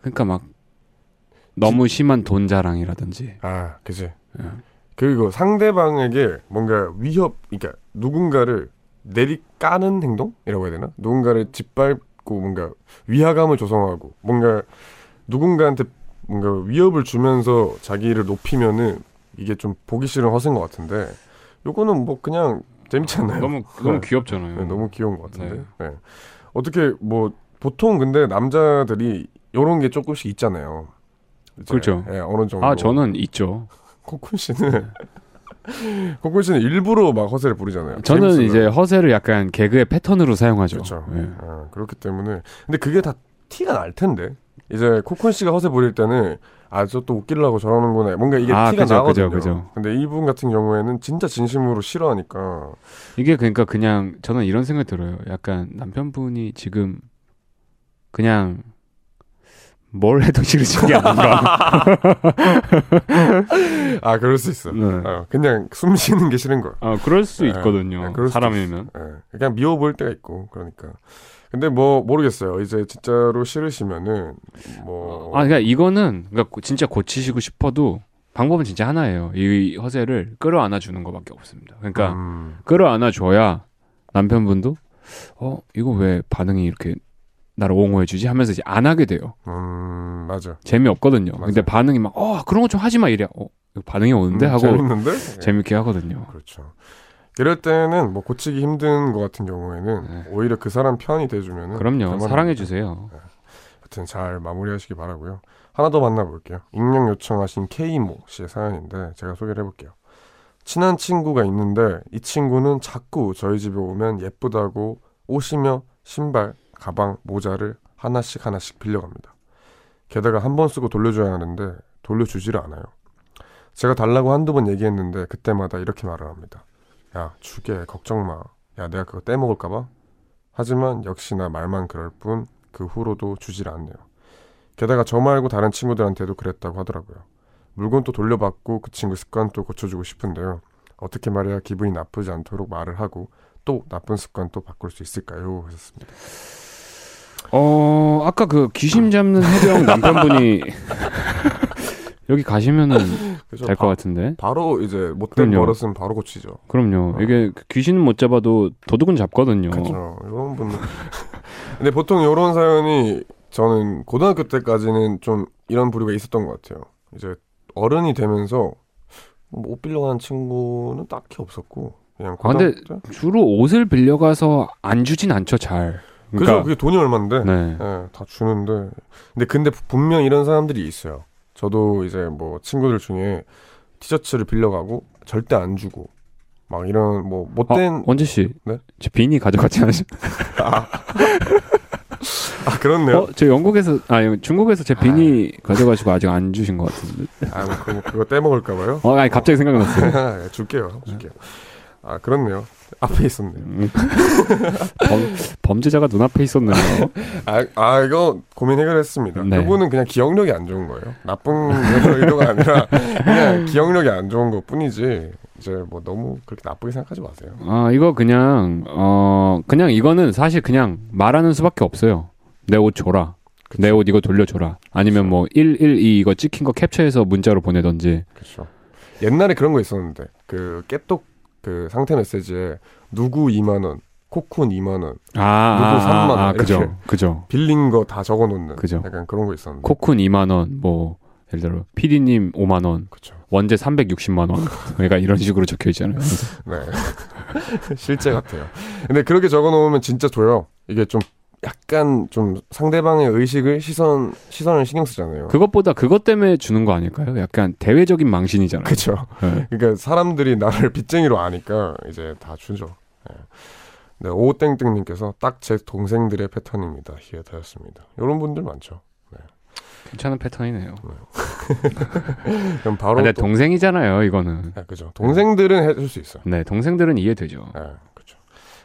그러니까 막 너무 심한 돈 자랑이라든지 아, 그지. 예. 그리고 상대방에게 뭔가 위협, 그러니까 누군가를 내리 까는 행동이라고 해야 되나? 누군가를 짓밟고 뭔가 위화감을 조성하고 뭔가 누군가한테 뭔가 위협을 주면서 자기를 높이면은 이게 좀 보기 싫은 허세인 것 같은데 요거는 뭐 그냥 재밌지 않나요? 너무 너무 네. 귀엽잖아요. 네, 너무 귀여운 것 같은데. 네. 네. 어떻게 뭐 보통 근데 남자들이 요런 게 조금씩 있잖아요. 그렇죠. 예, 어느 정도. 아 저는 있죠. 코쿤 씨는 코쿤 씨는 일부러 막 허세를 부리잖아요. 저는 재밌으면. 이제 허세를 약간 개그의 패턴으로 사용하죠. 그렇죠. 예. 아, 그렇기 때문에 근데 그게 다 티가 날 텐데 이제 코쿤 씨가 허세 부릴 때는 아저또 웃기려고 저러는구나 뭔가 이게 아, 티가 그죠, 나거든요. 그죠, 그죠. 근데 이분 같은 경우에는 진짜 진심으로 싫어하니까 이게 그러니까 그냥 저는 이런 생각 들어요. 약간 남편분이 지금 그냥 뭘 해도 싫으신 게 아닌가. 아 그럴 수 있어. 네. 어, 그냥 숨 쉬는 게 싫은 거야. 아 그럴 수 네, 있거든요. 네, 그럴 사람이면. 예, 그냥 미워 보일 때가 있고 그러니까. 근데 뭐 모르겠어요. 이제 진짜로 싫으시면은 뭐 아, 그러니까 이거는 그러니까 고- 진짜 고치시고 싶어도 방법은 진짜 하나예요. 이 허세를 끌어안아 주는 것밖에 없습니다. 그러니까 음, 끌어안아 줘야 남편분도 어 이거 왜 반응이 이렇게 나를 옹호해 주지 하면서 이제 안 하게 돼요. 음 맞아. 재미없거든요. 맞아요. 근데 반응이 막 어 그런 거 좀 하지 마 이래. 어 반응이 오는데 음, 하고 재밌는데 예. 재밌게 하거든요. 그렇죠. 이럴 때는 뭐 고치기 힘든 것 같은 경우에는 네. 오히려 그 사람 편이 돼주면은 그럼요. 그만합니다. 사랑해 주세요. 하여튼 잘 마무리하시기 바라고요. 하나 더 만나볼게요. 익명 요청하신 K모 씨의 사연인데 제가 소개를 해볼게요. 친한 친구가 있는데 이 친구는 자꾸 저희 집에 오면 예쁘다고 옷이며 신발, 가방, 모자를 하나씩 하나씩 빌려갑니다. 게다가 한 번 쓰고 돌려줘야 하는데 돌려주지를 않아요. 제가 달라고 한두 번 얘기했는데 그때마다 이렇게 말을 합니다. 야 주게 걱정 마. 야 내가 그거 떼먹을까 봐? 하지만 역시나 말만 그럴 뿐 그 후로도 주질 않네요. 게다가 저 말고 다른 친구들한테도 그랬다고 하더라고요. 물건 또 돌려받고 그 친구 습관 또 고쳐주고 싶은데요. 어떻게 말해야 기분이 나쁘지 않도록 말을 하고 또 나쁜 습관 또 바꿀 수 있을까요? 하셨습니다. 어 아까 그 귀신 잡는 해병 남편분이 여기 가시면은 될것 바, 같은데. 바로 이제 못된 그럼요. 버릇은 바로 고치죠. 그럼요. 어. 이게 귀신은 못 잡아도 도둑은 잡거든요. 그렇죠. 이런 분들. 근데 보통 이런 사연이 저는 고등학교 때까지는 좀 이런 부류가 있었던 것 같아요. 이제 어른이 되면서 뭐옷 빌려가는 친구는 딱히 없었고 그냥 아, 근데 고등학교 때? 주로 옷을 빌려가서 안 주진 않죠, 잘. 그러니까 그게 돈이 얼마인데? 네. 예, 다 주는데. 근데 근데 분명 이런 사람들이 있어요. 저도 이제 뭐 친구들 중에 티셔츠를 빌려가고 절대 안 주고 막 이런 뭐 어, 못된 원재 씨. 네? 제 비니 가져갔지 않으셨? 아 그렇네요. 어, 저 영국에서 아 중국에서 제 비니 가져가시고 아직 안 주신 것 같은데. 아, 뭐 그거, 그거 떼먹을까 봐요. 어, 아니 갑자기 생각났어요. 예, 줄게요. 줄게요. 아 그렇네요. 앞에 있었네요. 음. 범, 범죄자가 눈앞에 있었네요. 아, 아 이거 고민 해결했습니다. 네. 그분은 그냥 기억력이 안 좋은 거예요. 나쁜 의도가 아니라 그냥 기억력이 안 좋은 것 뿐이지. 이제 뭐 너무 그렇게 나쁘게 생각하지 마세요. 아 이거 그냥 어 그냥 이거는 사실 그냥 말하는 수밖에 없어요. 내 옷 줘라. 내 옷 이거 돌려줘라. 아니면 뭐 112 이거 찍힌 거 캡처해서 문자로 보내던지. 그렇죠. 옛날에 그런 거 있었는데 그 깨똑 그 상태 메시지에 누구 2만 원, 코쿤 2만 원, 아, 누구 아, 3만 원 아. 그죠, 그죠. 빌린 거 다 적어놓는 그죠. 약간 그런 거 있었는데. 코쿤 2만 원, 뭐 예를 들어 PD님 5만 원, 그렇죠. 원재 360만 원. 그러니까 이런 식으로 적혀 있잖아요. 네. 실제 같아요. 근데 그렇게 적어놓으면 진짜 줘요. 이게 좀 약간 좀 상대방의 의식을 시선 시선을 신경 쓰잖아요. 그것보다 그것 때문에 주는 거 아닐까요? 약간 대외적인 망신이잖아요. 그죠. 네. 그러니까 사람들이 나를 빚쟁이로 아니까 이제 다 주죠. 네. 네, 오땡땡님께서 딱 제 동생들의 패턴입니다. 히에타였습니다. 이런 분들 많죠. 괜찮은 패턴이네요. 그럼 아, 바로 근데 또, 동생이잖아요, 이거는. 네, 그죠. 동생들은 해줄 수 있어요. 네, 동생들은 이해되죠. 네,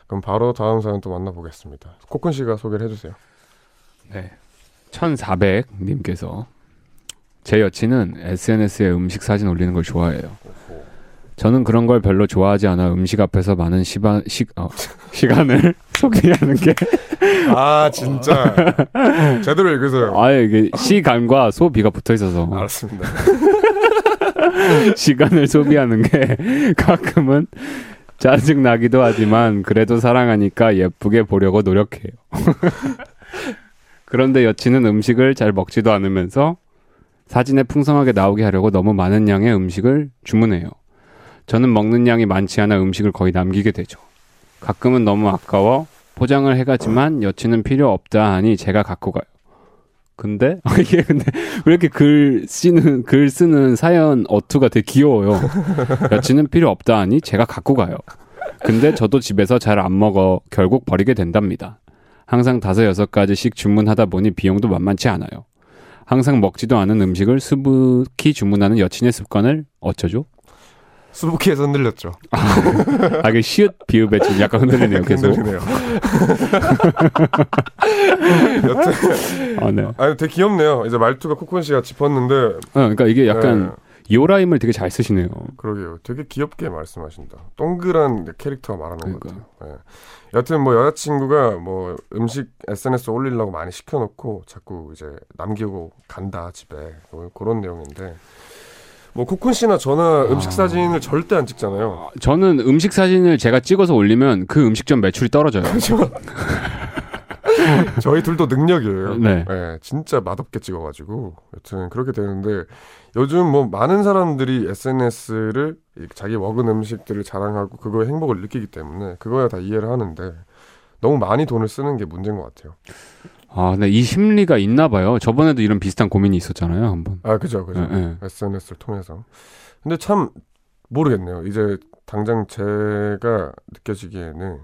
그럼 바로 다음 사연 또 만나보겠습니다. 코쿤 씨가 소개를 해주세요. 네. 1400님께서 제 여친은 SNS에 음식 사진 올리는 걸 좋아해요. 저는 그런 걸 별로 좋아하지 않아 음식 앞에서 많은 시바, 시, 어, 시간을 소개하는 게 아 진짜 제대로 읽으세요. 아예 이게 시간과 소비가 붙어 있어서 알았습니다. 시간을 소비하는 게 가끔은 짜증 나기도 하지만 그래도 사랑하니까 예쁘게 보려고 노력해요. 그런데 여친은 음식을 잘 먹지도 않으면서 사진에 풍성하게 나오게 하려고 너무 많은 양의 음식을 주문해요. 저는 먹는 양이 많지 않아 음식을 거의 남기게 되죠. 가끔은 너무 아까워 포장을 해가지만 여친은 필요 없다 하니 제가 갖고 가요. 근데 아, 이게 근데 왜 이렇게 글 쓰는 글 쓰는 사연 어투가 되게 귀여워요. 여친은 필요 없다 하니 제가 갖고 가요. 근데 저도 집에서 잘 안 먹어 결국 버리게 된답니다. 항상 다섯 여섯 가지씩 주문하다 보니 비용도 만만치 않아요. 항상 먹지도 않은 음식을 수북히 주문하는 여친의 습관을 어쩌죠? 수북해서 흔들렸죠. 아, 이게 시읒 비읍에 지금 약간 흔들리네요, 계속. 흔들리네요. 여튼 아, 네. 어, 아니 되게 귀엽네요. 이제 말투가 코쿤 씨가 짚었는데 그러니까 이게 약간 네, 요라임을 되게 잘 쓰시네요. 그러게요. 되게 귀엽게 말씀하신다. 동그란 캐릭터가 말하는 것 그러니까. 같아요. 예. 여튼 뭐 여자친구가 뭐 음식 SNS 올리려고 많이 시켜놓고 자꾸 이제 남기고 간다 집에 뭐 그런 내용인데 뭐 코쿤 씨나 저나 음식 사진을 절대 안 찍잖아요. 저는 음식 사진을 제가 찍어서 올리면 그 음식점 매출이 떨어져요. 저희 둘도 능력이에요. 네. 예, 진짜 맛없게 찍어가지고 여튼 그렇게 되는데 요즘 뭐 많은 사람들이 SNS를 자기 먹은 음식들을 자랑하고 그거에 행복을 느끼기 때문에 그거야 다 이해를 하는데 너무 많이 돈을 쓰는 게 문제인 것 같아요. 아, 근데 이 심리가 있나 봐요. 저번에도 이런 비슷한 고민이 있었잖아요, 한번. 아 그죠 그죠 예, 예. SNS를 통해서 근데 참 모르겠네요. 이제 당장 제가 느껴지기에는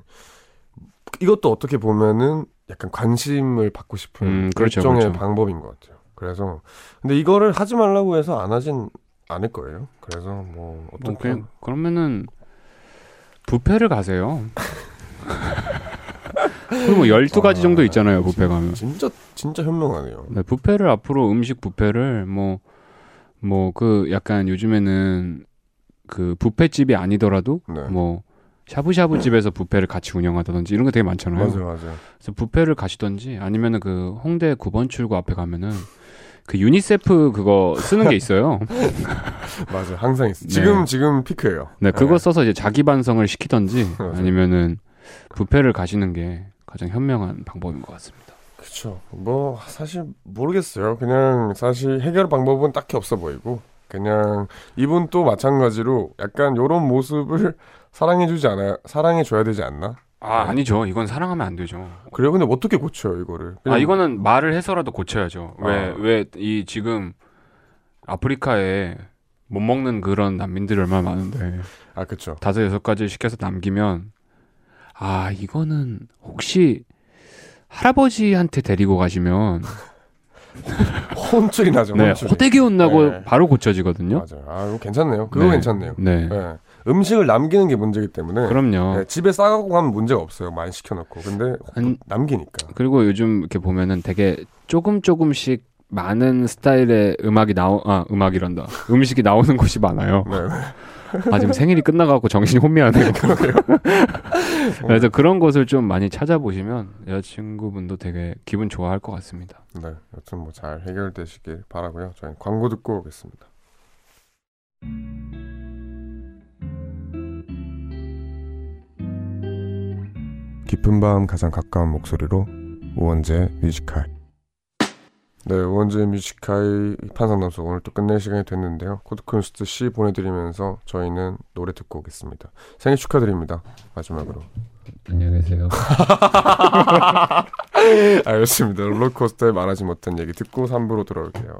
이것도 어떻게 보면은 약간 관심을 받고 싶은 음, 그렇죠, 일종의 그렇죠. 방법인 것 같아요. 그래서 근데 이거를 하지 말라고 해서 안 하진 않을 거예요. 그래서 뭐뭐 어떻게 그냥 그러면은 뷔페를 가세요. 그리고 뭐 12가지 정도 있잖아요, 뷔페 가면. 진짜 진짜 현명하네요. 네, 뷔페를 앞으로 음식 뷔페를 뭐 뭐 그 약간 요즘에는 그 뷔페집이 아니더라도 네. 뭐 샤브샤브 집에서 뷔페를 같이 운영하다든지 이런 거 되게 많잖아요. 맞아요, 맞아요. 그래서 뷔페를 가시던지 아니면은 그 홍대 9번 출구 앞에 가면은 그 유니세프 그거 쓰는 게 있어요. 맞아요. 항상 있어요. 네. 지금 지금 피크예요. 네, 그거 써서 이제 자기 반성을 시키던지. 아니면은 뷔페를 가시는 게 가장 현명한 방법인 것 같습니다. 그렇죠. 뭐 사실 모르겠어요. 그냥 사실 해결 방법은 딱히 없어 보이고 그냥 이분 또 마찬가지로 약간 요런 모습을 사랑해주지 않아 사랑해줘야 되지 않나? 아, 아니죠. 이건 사랑하면 안 되죠. 그래요? 근데 어떻게 고쳐요 이거를? 아, 이거는 말을 해서라도 고쳐야죠. 왜, 아. 왜, 이 지금 아프리카에 못 먹는 그런 난민들이 얼마나 많은데, 아 그렇죠. 다섯, 여섯 가지 시켜서 남기면, 아, 이거는 혹시 할아버지한테 데리고 가시면, 혼쭐이 나죠. 네, 혼쭐이. 호되게 혼나고 네. 바로 고쳐지거든요. 맞아요. 아 이거 괜찮네요. 그거 네. 괜찮네요. 네. 네. 음식을 남기는 게 문제이기 때문에 그럼요. 네, 집에 싸가고 가면 문제가 없어요. 많이 시켜놓고 근데 한- 남기니까. 그리고 요즘 이렇게 보면은 되게 조금 조금씩 많은 스타일의 음악이 나오 아 음악이란다 음식이 나오는 곳이 많아요. 네. 아 지금 생일이 끝나가고 정신이 혼미하네요. 그래서 그런 것을 좀 많이 찾아보시면 여자친구분도 되게 기분 좋아할 것 같습니다. 네, 여튼 뭐 잘 해결되시길 바라고요. 저희 광고 듣고 오겠습니다. 깊은 밤 가장 가까운 목소리로 우원재 뮤직하이. 네, 우원재 뮤직하이 힙한 상담소 오늘 또 끝낼 시간이 됐는데요. 코드 쿤스트 씨 보내드리면서 저희는 노래 듣고 오겠습니다. 생일 축하드립니다. 마지막으로. 안녕히 계세요. 알겠습니다. 롤러코스터에 말하지 못한 얘기 듣고 3부로 돌아올게요.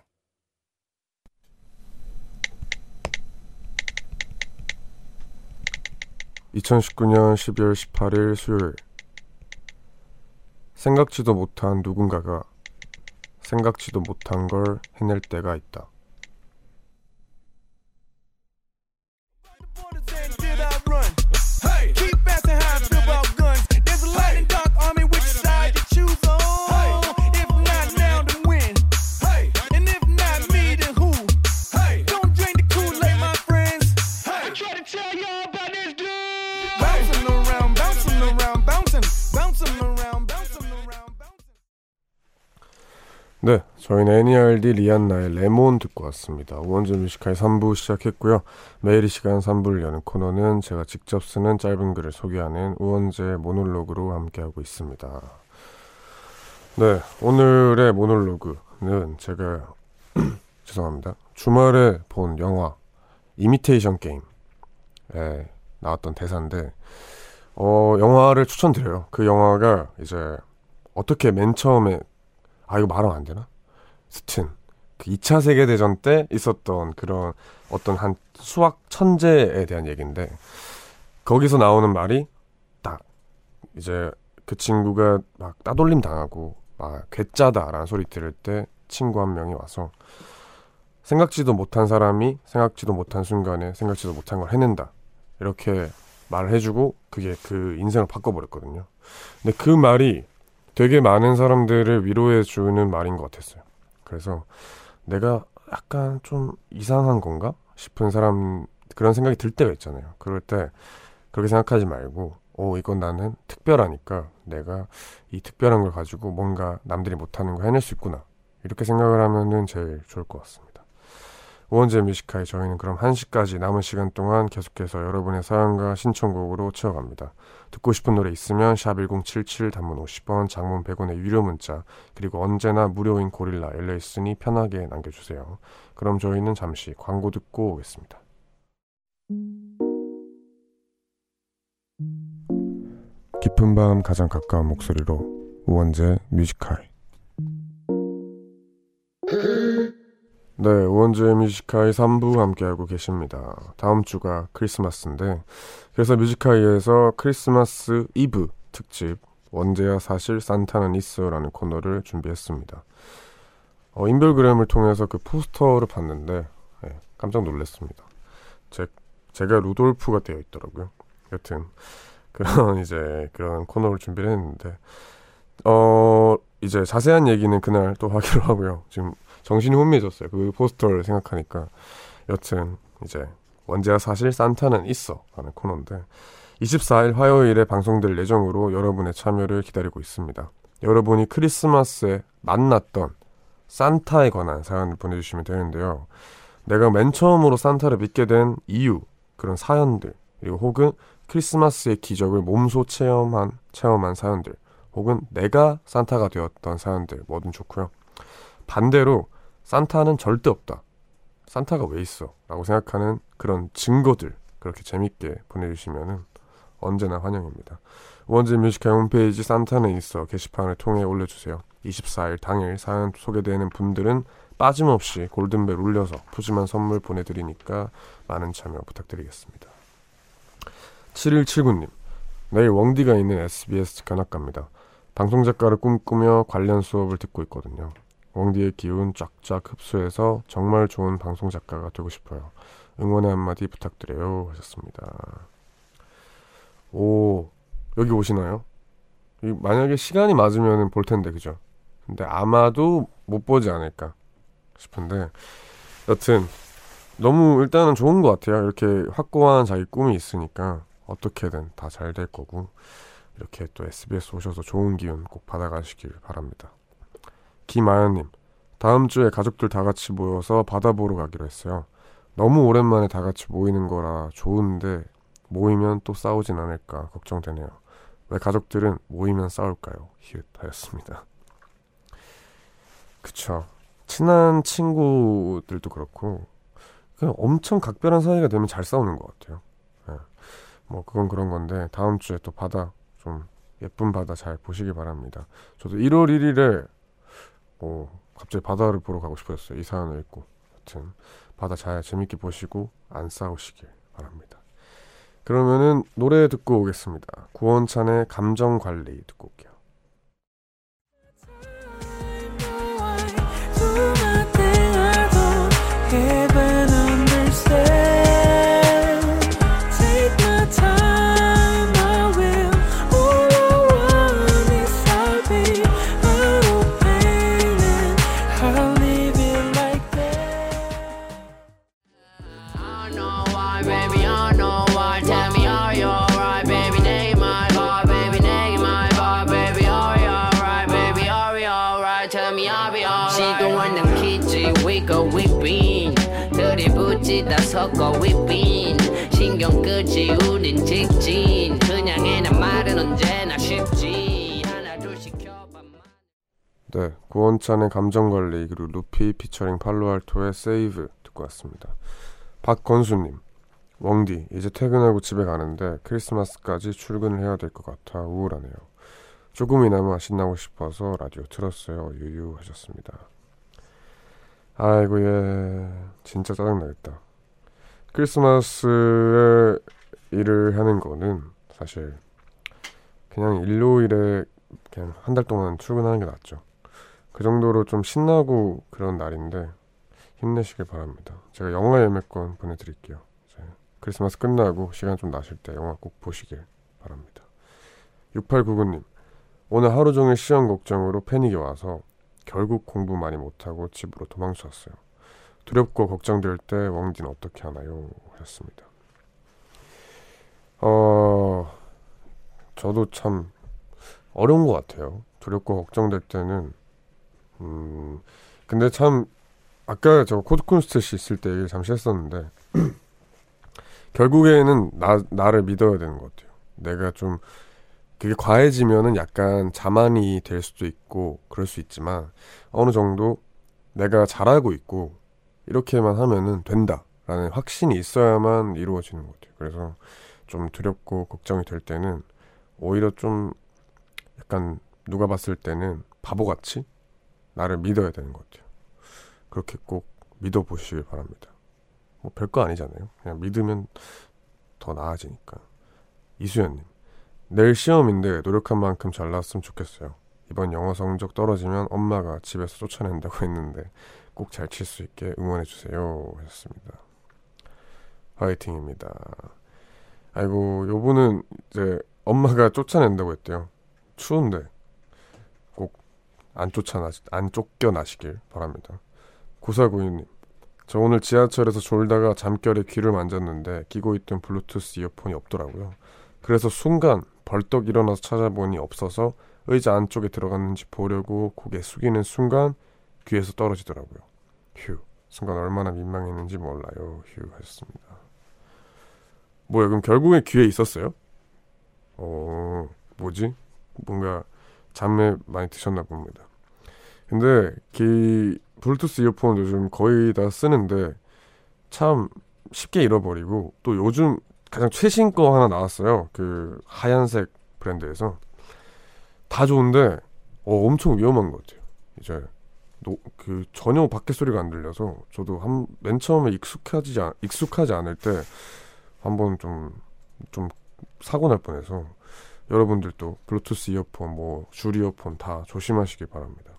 2019년 12월 18일 수요일 생각지도 못한 누군가가 생각지도 못한 걸 해낼 때가 있다. 네, 저희는 N.E.R.D 리안나의 Lemon 듣고 왔습니다. 우원재 뮤직하이 3부 시작했고요. 매일 이 시간 3부를 여는 코너는 제가 직접 쓰는 짧은 글을 소개하는 우원재 모놀로그로 함께하고 있습니다. 네, 오늘의 모놀로그는 제가 죄송합니다. 주말에 본 영화 이미테이션 게임에 나왔던 대사인데 어, 영화를 추천드려요. 그 영화가 이제 어떻게 맨 처음에 아 이거 말하면 안 되나? 스튼 그 2차 세계 대전 때 있었던 그런 어떤 한 수학 천재에 대한 얘기인데 거기서 나오는 말이 딱 이제 그 친구가 막 따돌림 당하고 막 괴짜다라는 소리 들을 때 친구 한 명이 와서 생각지도 못한 사람이 생각지도 못한 순간에 생각지도 못한 걸 해낸다 이렇게 말을 해주고 그게 그 인생을 바꿔버렸거든요. 근데 그 말이 되게 많은 사람들을 위로해 주는 말인 것 같았어요. 그래서 내가 약간 좀 이상한 건가 싶은 사람 그런 생각이 들 때가 있잖아요. 그럴 때 그렇게 생각하지 말고 오 이건 나는 특별하니까 내가 이 특별한 걸 가지고 뭔가 남들이 못하는 거 해낼 수 있구나 이렇게 생각을 하면은 제일 좋을 것 같습니다. 우원재 뮤직하이 저희는 그럼 1시까지 남은 시간 동안 계속해서 여러분의 사연과 신청곡으로 채워갑니다. 듣고 싶은 노래 있으면 샵 1077 단문 50원, 장문 100원의 유료 문자 그리고 언제나 무료인 고릴라 열려 있으니 편하게 남겨주세요. 그럼 저희는 잠시 광고 듣고 오겠습니다. 깊은 밤 가장 가까운 목소리로 우원재 뮤직하이 네, 우원재 뮤직하이 3부 함께하고 계십니다. 다음 주가 크리스마스인데 그래서 뮤직하이에서 크리스마스 이브 특집 원재야 사실 산타는 있어라는 코너를 준비했습니다. 어, 인별그램을 통해서 그 포스터를 봤는데 예, 깜짝 놀랐습니다. 제, 제가 루돌프가 되어 있더라고요. 여튼 그런 이제 그런 코너를 준비를 했는데 어 이제 자세한 얘기는 그날 또 하기로 하고요. 지금 정신이 혼미해졌어요. 그 포스터를 생각하니까 여튼 이제 원재야 사실 산타는 있어 라는 코너인데 24일 화요일에 방송될 예정으로 여러분의 참여를 기다리고 있습니다. 여러분이 크리스마스에 만났던 산타에 관한 사연을 보내주시면 되는데요. 내가 맨 처음으로 산타를 믿게 된 이유, 그런 사연들, 그리고 혹은 크리스마스의 기적을 몸소 체험한 체험한 사연들 혹은 내가 산타가 되었던 사연들 뭐든 좋고요. 반대로 산타는 절대 없다. 산타가 왜 있어? 라고 생각하는 그런 증거들 그렇게 재밌게 보내주시면은 언제나 환영입니다. 우원재 뮤지컬 홈페이지 산타는 있어 게시판을 통해 올려주세요. 24일 당일 사연 소개되는 분들은 빠짐없이 골든벨 울려서 푸짐한 선물 보내드리니까 많은 참여 부탁드리겠습니다. 7179님 내일 웡디가 있는 SBS 견학갑니다. 방송작가를 꿈꾸며 관련 수업을 듣고 있거든요. 웡디의 기운 쫙쫙 흡수해서 정말 좋은 방송 작가가 되고 싶어요. 응원의 한마디 부탁드려요 하셨습니다. 오 여기 오시나요? 이 만약에 시간이 맞으면 볼 텐데 그죠? 근데 아마도 못 보지 않을까 싶은데 여튼 너무 일단은 좋은 것 같아요. 이렇게 확고한 자기 꿈이 있으니까 어떻게든 다 잘 될 거고 이렇게 또 SBS 오셔서 좋은 기운 꼭 받아가시길 바랍니다. 김아연님 다음 주에 가족들 다 같이 모여서 바다 보러 가기로 했어요. 너무 오랜만에 다 같이 모이는 거라 좋은데 모이면 또 싸우진 않을까 걱정되네요. 왜 가족들은 모이면 싸울까요? 히읗 하였습니다. 그쵸. 친한 친구들도 그렇고 그냥 엄청 각별한 사이가 되면 잘 싸우는 것 같아요. 예. 뭐 그건 그런 건데 다음 주에 또 바다 좀 예쁜 바다 잘 보시기 바랍니다. 저도 1월 1일에 뭐 갑자기 바다를 보러 가고 싶었어요. 이 사연을 읽고. 하여튼 바다 잘 재밌게 보시고 안 싸우시길 바랍니다. 그러면은 노래 듣고 오겠습니다. 구원찬의 감정 관리 듣고 올게요. Been. 신경 끄지, 우린 직진. 그냥 해는 말은 언제나 쉽지. 하나, 둘씩 켜봐. 네, 구원찬의 감정 관리 그리고 루피 피처링 팔로알토의 세이브 듣고 왔습니다. 박건수님, 웡디 이제 퇴근하고 집에 가는데 크리스마스까지 출근을 해야 될 것 같아 우울하네요. 조금이나마 신나고 싶어서 라디오 틀었어요. 유유 하셨습니다. 아이고 예, 진짜 짜증나겠다. 크리스마스에 일을 하는 거는 사실 그냥 일요일에 그냥 한 달 동안 출근하는 게 낫죠. 그 정도로 좀 신나고 그런 날인데 힘내시길 바랍니다. 제가 영화 예매권 보내드릴게요. 크리스마스 끝나고 시간 좀 나실 때 영화 꼭 보시길 바랍니다. 6899님 오늘 하루 종일 시험 걱정으로 패닉이 와서 결국 공부 많이 못하고 집으로 도망쳤어요. 두렵고 걱정될 때 웡디는 어떻게 하나요? 하셨습니다. 어 저도 참 어려운 것 같아요. 두렵고 걱정될 때는 음 근데 참 아까 저 코드콘스트시 있을 때 얘기를 잠시 했었는데 결국에는 나 나를 믿어야 되는 것 같아요. 내가 좀 그게 과해지면은 약간 자만이 될 수도 있고 그럴 수 있지만 어느 정도 내가 잘하고 있고 이렇게만 하면은 된다라는 확신이 있어야만 이루어지는 것 같아요. 그래서 좀 두렵고 걱정이 될 때는 오히려 좀 약간 누가 봤을 때는 바보같이 나를 믿어야 되는 것 같아요. 그렇게 꼭 믿어보시길 바랍니다. 뭐 별거 아니잖아요. 그냥 믿으면 더 나아지니까. 이수연님, 내일 시험인데 노력한 만큼 잘 나왔으면 좋겠어요. 이번 영어 성적 떨어지면 엄마가 집에서 쫓아낸다고 했는데 꼭 잘 칠 수 있게 응원해 주세요. 하셨습니다. 화이팅입니다. 아이고, 요분은 이제 엄마가 쫓아낸다고 했대요. 추운데 꼭 안 쫓아나 안 쫓겨나시길 바랍니다. 9492님 저 오늘 지하철에서 졸다가 잠결에 귀를 만졌는데 끼고 있던 블루투스 이어폰이 없더라고요. 그래서 순간 벌떡 일어나서 찾아보니 없어서 의자 안쪽에 들어갔는지 보려고 고개 숙이는 순간 귀에서 떨어지더라고요. 휴 순간 얼마나 민망했는지 몰라요. 휴 하셨습니다. 뭐야 그럼 결국에 귀에 있었어요? 어, 뭐지? 뭔가 잠에 많이 드셨나 봅니다. 근데 그 블루투스 이어폰 요즘 거의 다 쓰는데 참 쉽게 잃어버리고 또 요즘 가장 최신 거 하나 나왔어요. 그 하얀색 브랜드에서 다 좋은데 어, 엄청 위험한 것 같아요. 이제 노, 그 전혀 밖에 소리가 안 들려서 저도 한 맨 처음에 익숙하지 않, 익숙하지 않을 때 한번 좀 좀 사고 날 뻔해서 여러분들도 블루투스 이어폰 뭐줄 이어폰 다 조심하시기 바랍니다.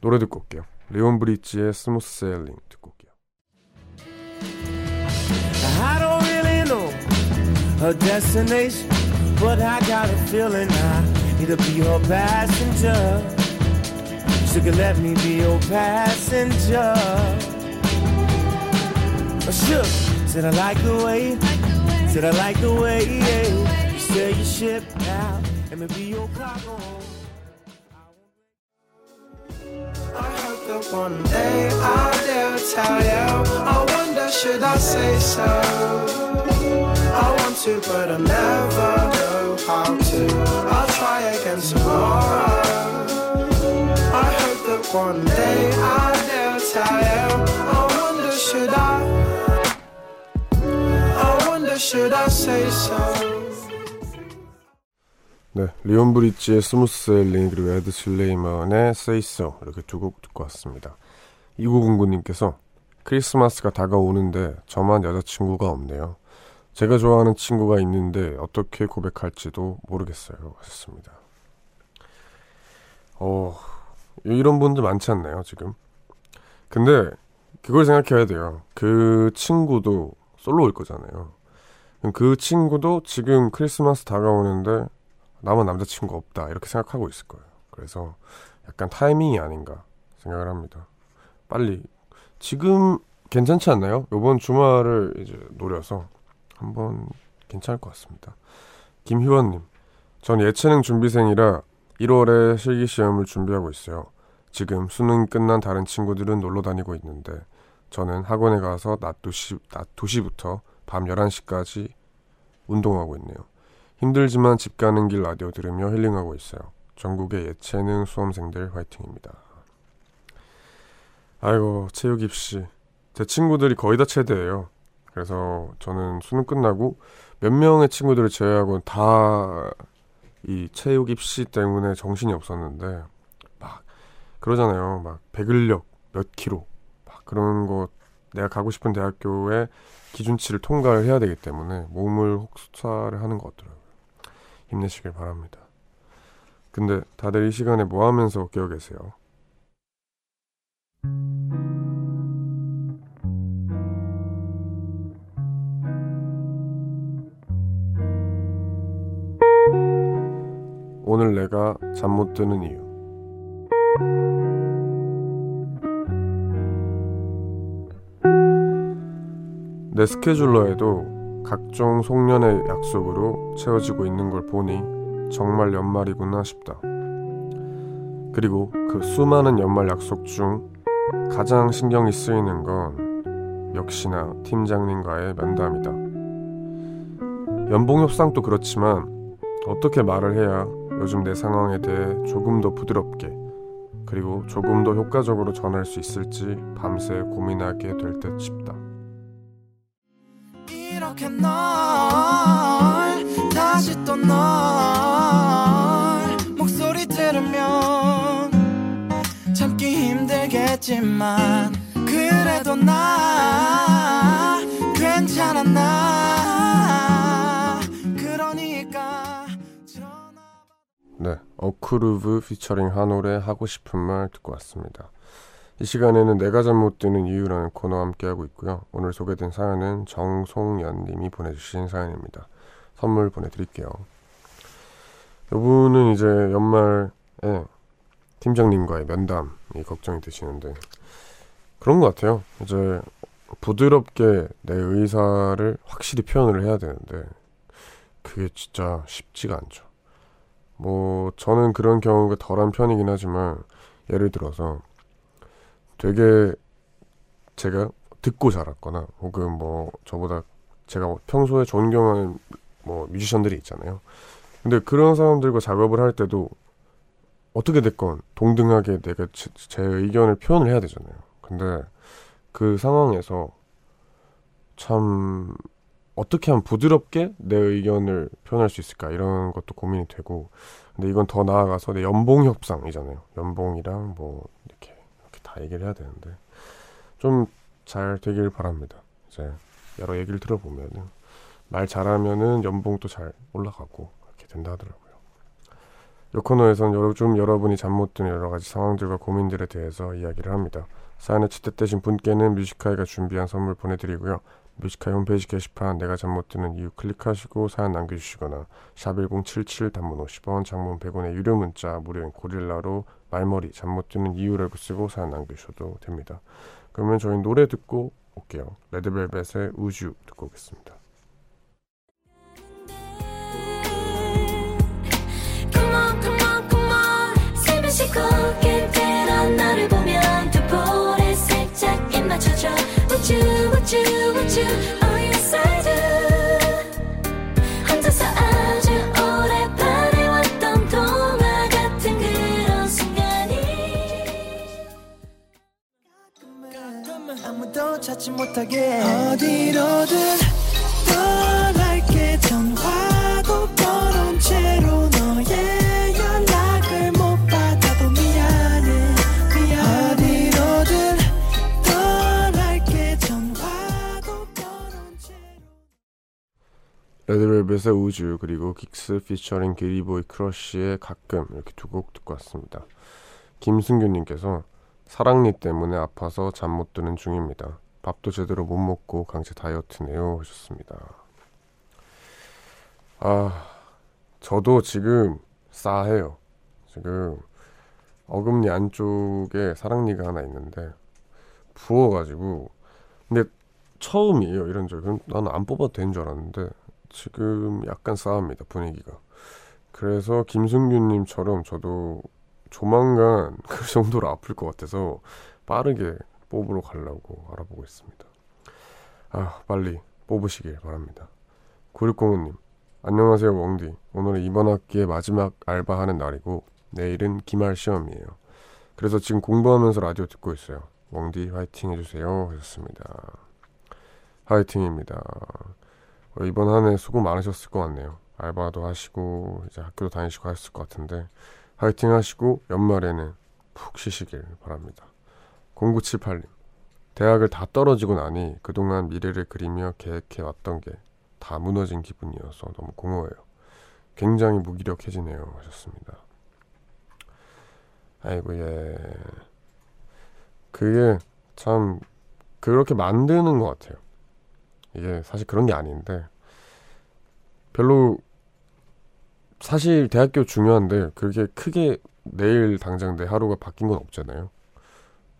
노래 듣고 올게요. 레온 브리지의 스무스 세일링 듣고 올게요. I don't really know her destination, but I got a feeling I need to be her passenger. She could let me be your passenger. Oh, sure, said I like the way, said I like the way yeah. you sail your ship now, let me be your cargo. I hope that one day I'll dare tell you. I wonder, should I say so? I want to, but I never know how to. I'll try again tomorrow. I one day I'll dare tell you. I wonder, should I? I wonder, should I say so? 네, 리온 브리지의 Smooth Sailing 그리고 에드 실레이먼의 Say So 이렇게 두 곡 듣고 왔습니다. 2909님께서 크리스마스가 다가오는데 저만 여자친구가 없네요. 제가 좋아하는 친구가 있는데 어떻게 고백할지도 모르겠어요. 하셨습니다. 어, 이런 분들 많지 않나요, 지금? 근데 그걸 생각해야 돼요. 그 친구도 솔로일 거잖아요. 그 친구도 지금 크리스마스 다가오는데 나만 남자친구 없다 이렇게 생각하고 있을 거예요. 그래서 약간 타이밍이 아닌가 생각을 합니다. 빨리 지금 괜찮지 않나요? 이번 주말을 이제 노려서 한번 괜찮을 것 같습니다. 김희원님, 전 예체능 준비생이라 1월에 실기 시험을 준비하고 있어요. 지금 수능 끝난 다른 친구들은 놀러 다니고 있는데 저는 학원에 가서 낮 2시, 낮 2시부터 밤 11시까지 운동하고 있네요. 힘들지만 집 가는 길 라디오 들으며 힐링하고 있어요. 전국의 예체능 수험생들 화이팅입니다. 아이고 체육 입시 제 친구들이 거의 다 체대예요. 그래서 저는 수능 끝나고 몇 명의 친구들을 제외하고 다 이 체육 입시 때문에 정신이 없었는데 막 그러잖아요. 막 배근력 몇 킬로 막 그런 거 내가 가고 싶은 대학교의 기준치를 통과를 해야 되기 때문에 몸을 혹사를 하는 것 같더라고요. 힘내시길 바랍니다. 근데 다들 이 시간에 뭐 하면서 깨어 계세요? 오늘 내가 잠 못 드는 이유. 내 스케줄러에도 각종 송년회 약속으로 채워지고 있는 걸 보니 정말 연말이구나 싶다. 그리고 그 수많은 연말 약속 중 가장 신경이 쓰이는 건 역시나 팀장님과의 면담이다. 연봉 협상도 그렇지만 어떻게 말을 해야 요즘 내 상황에 대해 조금 더 부드럽게 그리고 조금 더 효과적으로 전할 수 있을지 밤새 고민하게 될 듯 싶다. 이렇게 널 다시 또 널 목소리 들으면 참기 힘들겠지만 그래도 나 괜찮아 나 그러니까 네, 어크루브 피처링 한올의 하고 싶은 말 듣고 왔습니다. 이 시간에는 내가 잠 못 드는 이유라는 코너와 함께하고 있고요. 오늘 소개된 사연은 정송연 님이 보내주신 사연입니다. 선물 보내드릴게요. 이분은 이제 연말에 팀장님과의 면담이 걱정이 되시는데 그런 것 같아요. 이제 부드럽게 내 의사를 확실히 표현을 해야 되는데 그게 진짜 쉽지가 않죠. 뭐 저는 그런 경우가 덜한 편이긴 하지만 예를 들어서 되게 제가 듣고 자랐거나 혹은 뭐 저보다 제가 평소에 존경하는 뭐 뮤지션들이 있잖아요. 근데 그런 사람들과 작업을 할 때도 어떻게 됐건 동등하게 내가 제, 제 의견을 표현을 해야 되잖아요. 근데 그 상황에서 참 어떻게 하면 부드럽게 내 의견을 표현할 수 있을까 이런 것도 고민이 되고 근데 이건 더 나아가서 내 연봉 협상이잖아요. 연봉이랑 뭐 이렇게 다 얘기를 해야 되는데 좀 잘 되길 바랍니다. 이제 여러 얘기를 들어보면은 말 잘하면은 연봉도 잘 올라가고 이렇게 된다 하더라고요. 이 코너에선 좀 여러분이 잠 못 드는 여러 가지 상황들과 고민들에 대해서 이야기를 합니다. 사연에 채택되신 분께는 뮤지카이가 준비한 선물 보내드리고요. 뮤지카이 홈페이지 게시판 내가 잠 못 드는 이유 클릭하시고 사연 남겨주시거나 샵1077 단문 50원 장문 100원의 유료 문자 무료인 고릴라로 말머리 잠 못 드는 이유를 쓰고 사연 남겨주셔도 됩니다. 그러면 저희 노래 듣고 올게요. 레드벨벳의 우주 듣고 오겠습니다. On, come on. 찾지 못하게. 어디로든 떠날게. 전화도 꺼논 채로 너의 연락을 못 받아도 미안해. 미안 어디로든 떠날게. 전화도 꺼논 채로. 레드벨벳의 우주 그리고 긱스 피처링 기리보이 크러쉬의 가끔 이렇게 두 곡 듣고 왔습니다. 김승규님께서 사랑니 때문에 아파서 잠 못 드는 중입니다. 밥도 제대로 못 먹고 강제 다이어트네요 하셨습니다. 아 저도 지금 싸해요. 지금 어금니 안쪽에 사랑니가 하나 있는데 부어가지고 근데 처음이에요 이런 적은 나는 안 뽑아도 되는 줄 알았는데 지금 약간 싸합니다 분위기가 그래서 김승규님처럼 저도 조만간 그 정도로 아플 것 같아서 빠르게 뽑으러 가려고 알아보고 있습니다. 아 빨리 뽑으시길 바랍니다. 9605님 안녕하세요 웡디. 오늘은 이번 학기의 마지막 알바하는 날이고 내일은 기말 시험이에요. 그래서 지금 공부하면서 라디오 듣고 있어요. 웡디 화이팅 해주세요. 하셨습니다. 화이팅입니다. 어, 이번 한 해 수고 많으셨을 것 같네요. 알바도 하시고 이제 학교도 다니시고 하셨을 것 같은데 화이팅 하시고 연말에는 푹 쉬시길 바랍니다. 0978님 대학을 다 떨어지고 나니 그동안 미래를 그리며 계획해 왔던 게 다 무너진 기분이어서 너무 공허해요. 굉장히 무기력해지네요 하셨습니다. 아이고 예 그게 참 그렇게 만드는 것 같아요. 이게 사실 그런 게 아닌데 별로 사실 대학교 중요한데 그게 크게 내일 당장 내 하루가 바뀐 건 없잖아요.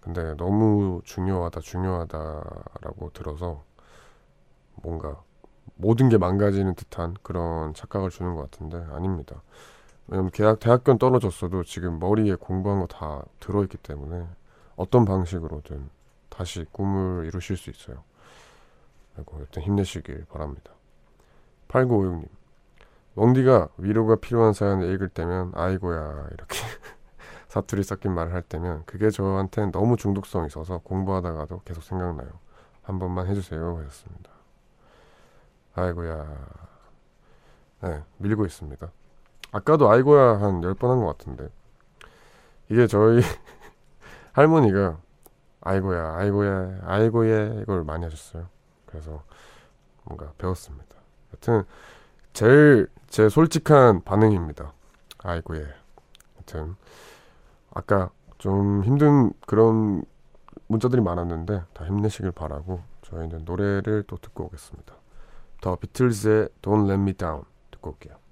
근데 너무 중요하다 중요하다라고 들어서 뭔가 모든 게 망가지는 듯한 그런 착각을 주는 것 같은데 아닙니다. 왜냐면 대학 대학교는 떨어졌어도 지금 머리에 공부한 거 다 들어있기 때문에 어떤 방식으로든 다시 꿈을 이루실 수 있어요. 그리고 여튼 힘내시길 바랍니다. 8956님. 웡디가 위로가 필요한 사연을 읽을 때면 아이고야 이렇게 사투리 섞인 말을 할 때면 그게 저한테는 너무 중독성이 있어서 공부하다가도 계속 생각나요. 한 번만 해주세요 하셨습니다. 아이고야 네 밀고 있습니다. 아까도 아이고야 한 10번 한 것 같은데 이게 저희 할머니가 아이고야 아이고야 아이고야 이걸 많이 하셨어요. 그래서 뭔가 배웠습니다. 여튼 제일 제 솔직한 반응입니다. 아이고 예. 여튼 아까 좀 힘든 그런 문자들이 많았는데 다 힘내시길 바라고 저희는 노래를 또 듣고 오겠습니다. 더 비틀즈의 Don't Let Me Down 듣고 올게요.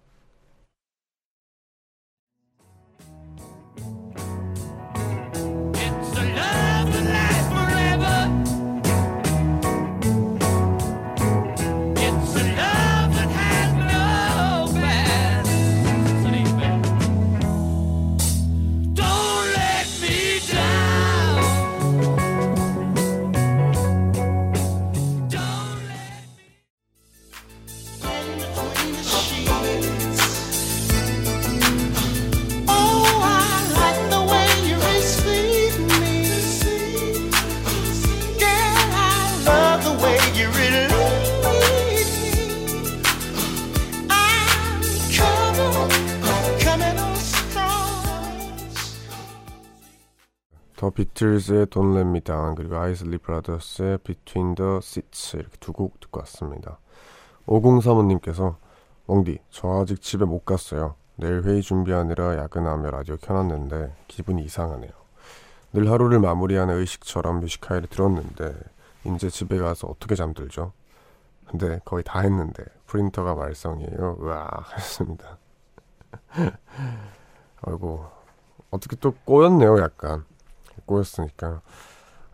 비틀즈의 Me Down 그리고 아이슬리 브라더스의 Between the Seats 이렇게 두 곡 듣고 왔습니다. 5035님께서 웡디 저 아직 집에 못 갔어요. 내일 회의 준비하느라 야근하며 라디오 켜놨는데 기분이 이상하네요. 늘 하루를 마무리하는 의식처럼 뮤지카이를 들었는데 이제 집에 가서 어떻게 잠들죠? 근데 거의 다 했는데 프린터가 말썽이에요. 으아 하셨습니다. 아이고 어떻게 또 꼬였네요 약간 꼬였으니까.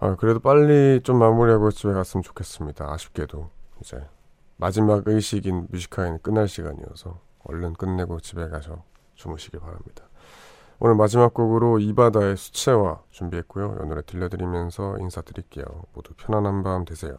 아, 그래도 빨리 좀 마무리하고 집에 갔으면 좋겠습니다. 아쉽게도 이제 마지막 의식인 뮤지카이는 끝날 시간이어서 얼른 끝내고 집에 가서 주무시길 바랍니다. 오늘 마지막 곡으로 이바다의 수채화 준비했고요. 이 노래 들려드리면서 인사드릴게요. 모두 편안한 밤 되세요